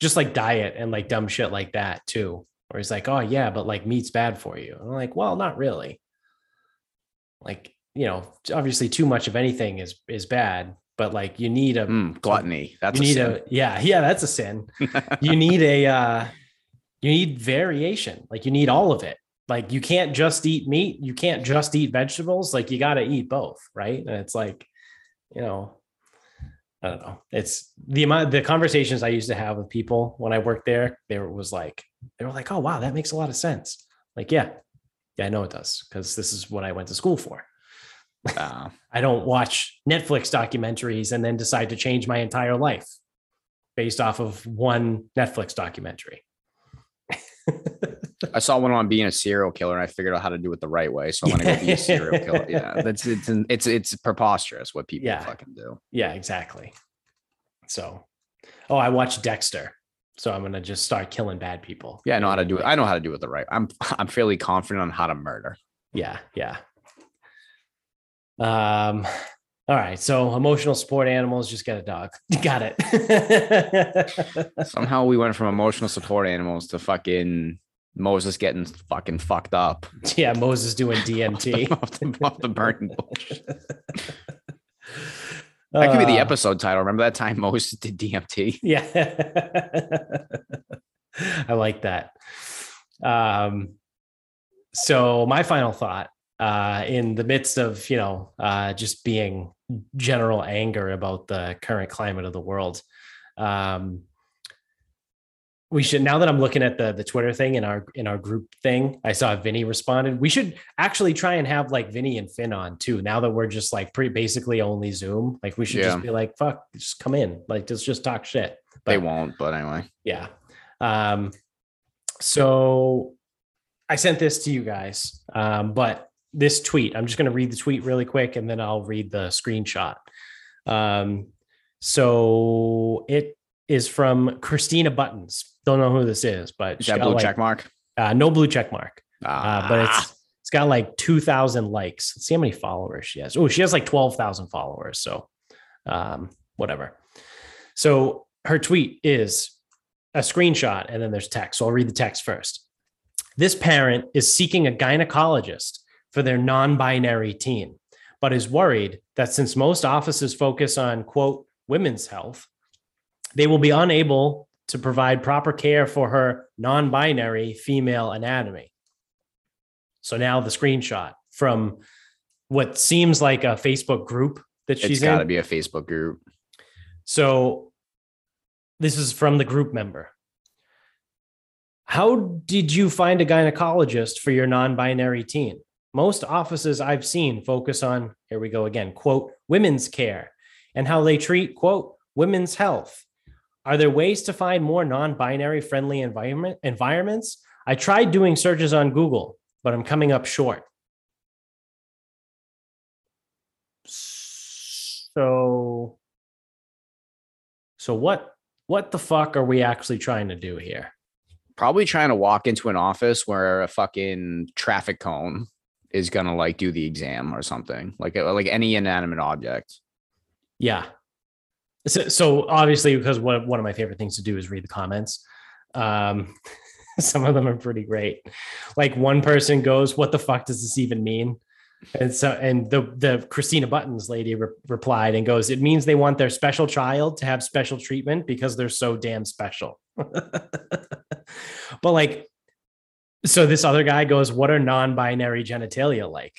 just like diet and like dumb shit like that too where he's like, oh yeah, but like meat's bad for you. I'm like, well, not really. Like, you know, obviously too much of anything is is bad, but like you need a mm, gluttony. That's you need sin. a yeah, yeah, that's a sin. you need a uh you need variation. Like you need all of it. Like you can't just eat meat, you can't just eat vegetables. Like you got to eat both, right? And it's like, you know, I don't know. It's the amount the conversations I used to have with people when I worked there. There was like they were like, "Oh wow, that makes a lot of sense." Like, yeah, yeah, I know it does because this is what I went to school for. Uh, I don't watch Netflix documentaries and then decide to change my entire life based off of one Netflix documentary. I saw one on being a serial killer, and I figured out how to do it the right way. So I'm gonna go be a serial killer. Yeah, that's it's it's it's preposterous what people yeah. fucking do. Yeah, exactly. So, oh, I watched Dexter, so I'm gonna just start killing bad people. Yeah, I know how to do it. I know how to do it the right. I'm I'm fairly confident on how to murder. Yeah, yeah. Um, all right. So emotional support animals, just get a dog. Got it. Somehow we went from emotional support animals to fucking Moses getting fucking fucked up. Yeah, Moses doing DMT. off, the, off the burning bush. That could be the Uh, episode title. Remember that time Moses did DMT? Yeah. I like that. Um, so my final thought, uh, in the midst of, you know, uh, just being general anger about the current climate of the world, um, we should now that I'm looking at the the Twitter thing in our in our group thing, I saw Vinny responded. We should actually try and have like Vinny and Finn on too. Now that we're just like pretty basically only Zoom, like we should Yeah. just be like, fuck, just come in, like just just talk shit. They won't, but anyway. yeah. Um, so I sent this to you guys, um, but this tweet, I'm just going to read the tweet really quick and then I'll read the screenshot. Um, so it is from Christina Buttons. Don't know who this is, but Is that blue like- check mark? Uh, no blue check mark, Ah, uh, but it's it's got like 2,000 likes. Let's see how many followers she has. Oh, she has like 12,000 followers. So, um, whatever. So her tweet is a screenshot and then there's text. So I'll read the text first. This parent is seeking a gynecologist for their non binary teen, but is worried that since most offices focus on, quote, women's health, they will be unable to provide proper care for her non binary female anatomy. So now the screenshot from what seems like a Facebook group that it's she's got to be a Facebook group. So this is from the group member. How did you find a gynecologist for your non binary teen? Most offices I've seen focus on, here we go again, quote, women's care and how they treat, quote, women's health. Are there ways to find more non binary friendly environment, environments? I tried doing searches on Google, but I'm coming up short. So, so what what the fuck are we actually trying to do here? Probably trying to walk into an office where a fucking traffic cone is gonna like do the exam or something, like like any inanimate object. Yeah. So, so obviously, because one one of my favorite things to do is read the comments. Um, some of them are pretty great. Like one person goes, "What the fuck does this even mean?" And so, and the the Christina Buttons lady re- replied and goes, "It means they want their special child to have special treatment because they're so damn special." but like, so this other guy goes, "What are non-binary genitalia like?"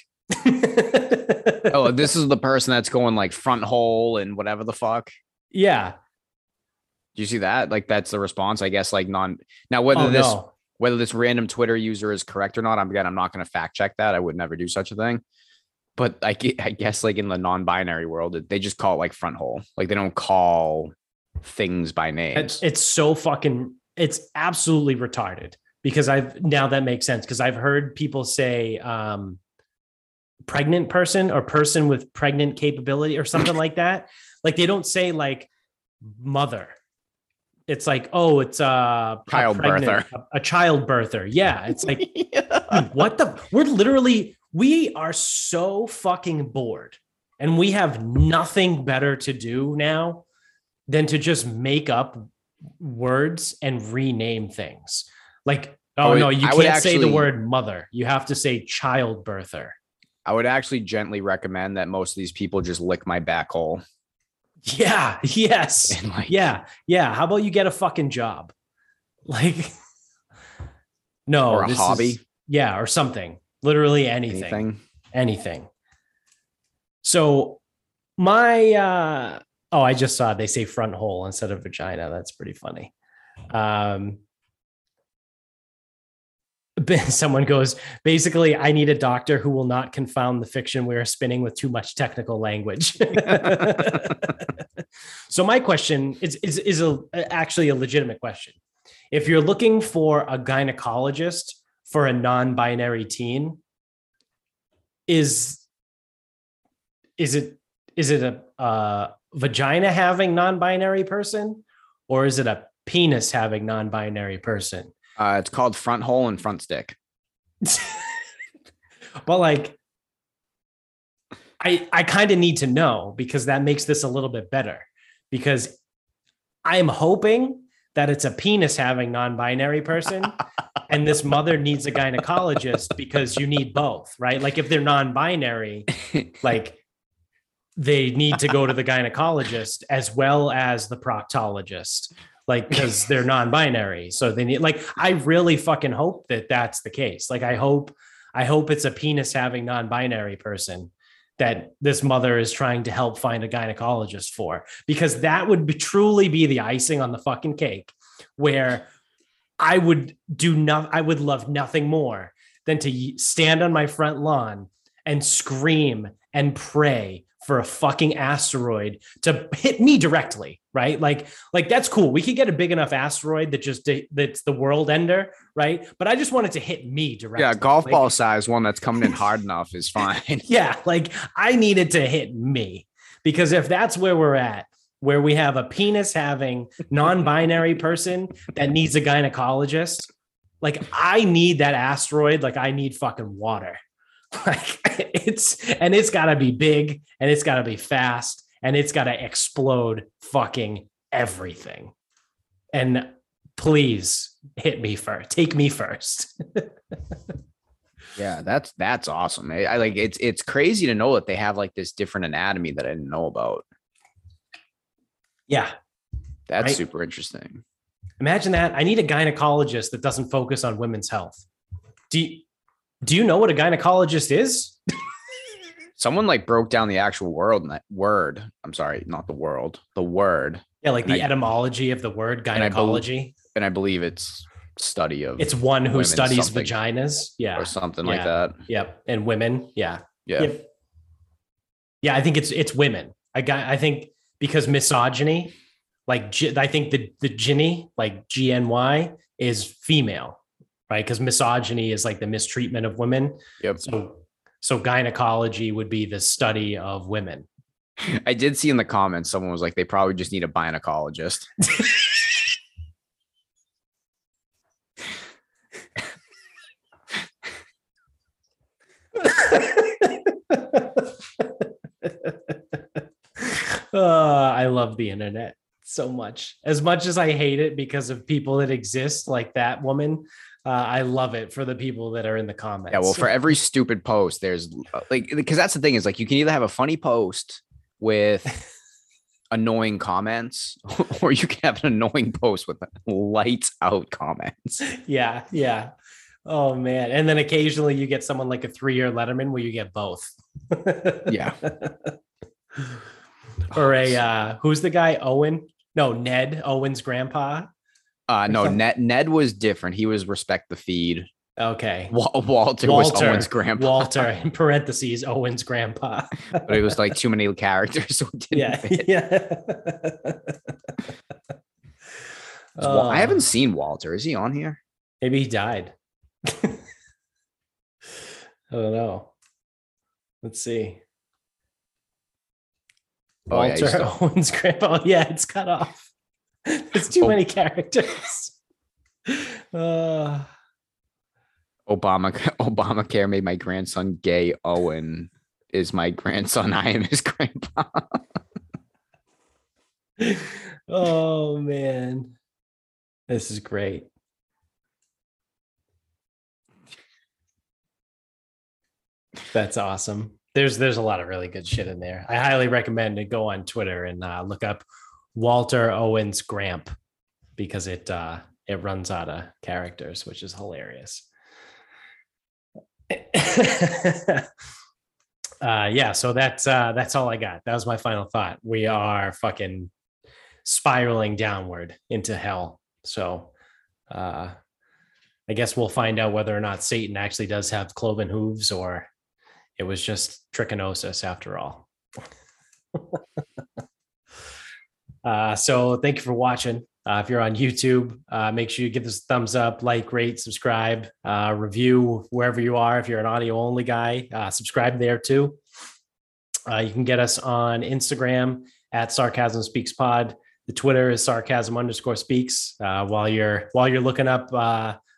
Oh, this is the person that's going like front hole and whatever the fuck. Yeah. Do you see that? Like that's the response, I guess. Like non now whether Oh, this no. whether this random Twitter user is correct or not, I'm again I'm not going to fact check that. I would never do such a thing. But I, I guess like in the non-binary world, they just call it like front hole. Like they don't call things by names. It's, it's so fucking it's absolutely retarded because I've now that makes sense because I've heard people say um pregnant person or person with pregnant capability or something like that. Like they don't say like mother. It's like, oh, it's a, Child pregnant- birther. A, a child birther. Yeah. It's like Yeah. Dude, what the we're literally we are so fucking bored and we have nothing better to do now than to just make up words and rename things like oh would- no you I can't say the word mother you have to say child birther I would actually gently recommend that most of these people just lick my back hole. Yeah yes like, yeah yeah how about you get a fucking job like no Or a this hobby. is- yeah or something literally anything anything. anything. So my uh oh, I just saw they say front hole instead of vagina. That's pretty funny. Um someone goes, basically, I need a doctor who will not confound the fiction we are spinning with too much technical language. so my question is is is a actually a legitimate question. If you're looking for a gynecologist for a non-binary teen, is is it is it a uh, vagina having non-binary person or is it a penis having non-binary person Uh, it's called front hole and front stick. but like I I kind of need to know because that makes this a little bit better. Because I'm hoping that it's a penis having non-binary person and this mother needs a gynecologist because you need both, right? Like if they're non-binary, like they need to go to the gynecologist as well as the proctologist like because they're non-binary. So they need like i really fucking hope that that's the case. Like i hope i hope it's a penis having non-binary person that this mother is trying to help find a gynecologist for because that would be, truly be the icing on the fucking cake where i would do not i would love nothing more than to stand on my front lawn and scream and pray for a fucking asteroid to hit me directly, right? Like, like that's cool. We could get a big enough asteroid that just that's the world ender, right? But I just want it to hit me directly. Yeah, golf like, ball size one that's coming in hard enough is fine. yeah, like I need it to hit me because if that's where we're at, where we have a penis having non-binary person that needs a gynecologist, like I need that asteroid, like I need fucking water. Like it's and it's got to be big and it's got to be fast and it's got to explode fucking everything. And please hit me first. Take me first. yeah, that's that's awesome. I, I like it's it's crazy to know that they have like this different anatomy that I didn't know about. Yeah. That's right? super interesting. Imagine that. I need a gynecologist that doesn't focus on women's health. Do you, do you know what a gynecologist is? Someone like broke down the actual world word. I'm sorry, not the world, the word. Yeah, like and the I, etymology of the word gynecology. And I, be- and I believe it's study of it's one who studies vaginas. Yeah. Or something yeah. like that. Yep. And women. Yeah. Yeah. Yep. Yeah, I think it's it's women. I got I think because misogyny, like I think the the Ginny, like G N Y, is female right? Because misogyny is like the mistreatment of women. Yep. So, so gynecology would be the study of women. I did see in the comments someone was like, they probably just need a gynecologist. uh, I love the internet so much. As much as I hate it because of people that exist like that woman, uh, I love it for the people that are in the comments. Yeah, well, for every stupid post, there's uh, like because that's the thing is like you can either have a funny post with annoying comments, or you can have an annoying post with lights out comments. Yeah, yeah. Oh man, and then occasionally you get someone like a three-year Letterman where you get both. yeah. or a uh, who's the guy? Owen? No, Ned. Owen's grandpa. Uh, no, Ned Ned was different. He was respect the feed. Okay. Walter, Walter was Owen's grandpa. Walter in parentheses Owen's grandpa. but it was like too many characters, so yeah, fit. yeah. uh, I haven't seen Walter. Is he on here? Maybe he died. I don't know. Let's see. Oh, Walter yeah, Owen's grandpa. Yeah, it's cut off. It's too oh. many characters. Uh, Obama Obamacare made my grandson gay. Owen is my grandson. I am his grandpa. oh man, this is great. That's awesome. There's there's a lot of really good shit in there. I highly recommend to go on Twitter and uh, look up Walter Owens Gramp because it uh, it runs out of characters, which is hilarious. uh, yeah, so that's uh, that's all I got. That was my final thought. We are fucking spiraling downward into hell. So uh, I guess we'll find out whether or not Satan actually does have cloven hooves or it was just trichinosis after all. Uh, so thank you for watching. Uh, if you're on YouTube, uh, make sure you give a thumbs up, like, rate, subscribe, uh, review wherever you are. If you're an audio only guy, uh, subscribe there too. Uh, you can get us on Instagram at Sarcasm Speaks Pod. The Twitter is sarcasm underscore speaks. while you're while you're looking up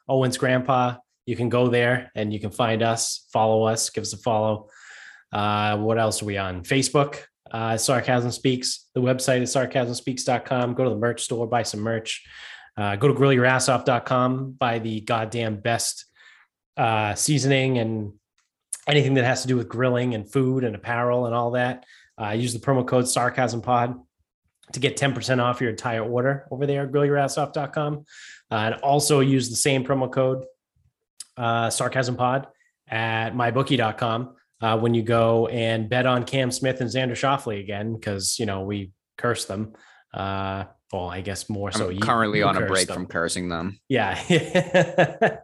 Owen's grandpa, you can go there and you can find us, follow us, give us a follow. Uh, what else are we on? Facebook, uh, Sarcasm Speaks. The website is sarcasmspeaks.com. Go to the merch store, buy some merch. Uh, go to grillyourassoff.com, buy the goddamn best uh, seasoning and anything that has to do with grilling and food and apparel and all that. Uh, use the promo code Sarcasm Pod to get 10% off your entire order over there at grillyourassoff.com. Uh, and also use the same promo code uh, Sarcasm Pod at mybookie.com uh, when you go and bet on Cam Smith and Xander Schauffele again, because, you know, we curse them. Uh, well, I guess more so. I'm currently you on a break them. from cursing them. Yeah.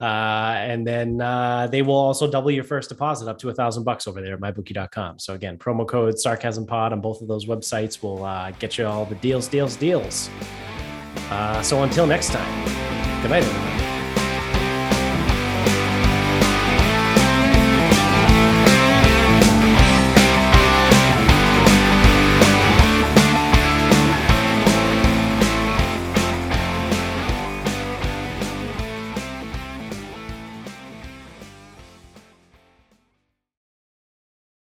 uh, and then uh, they will also double your first deposit up to a thousand bucks over there at mybookie.com. So again, promo code sarcasm pod on both of those websites will uh, get you all the deals, deals, deals. Uh, so until next time, good night, everybody.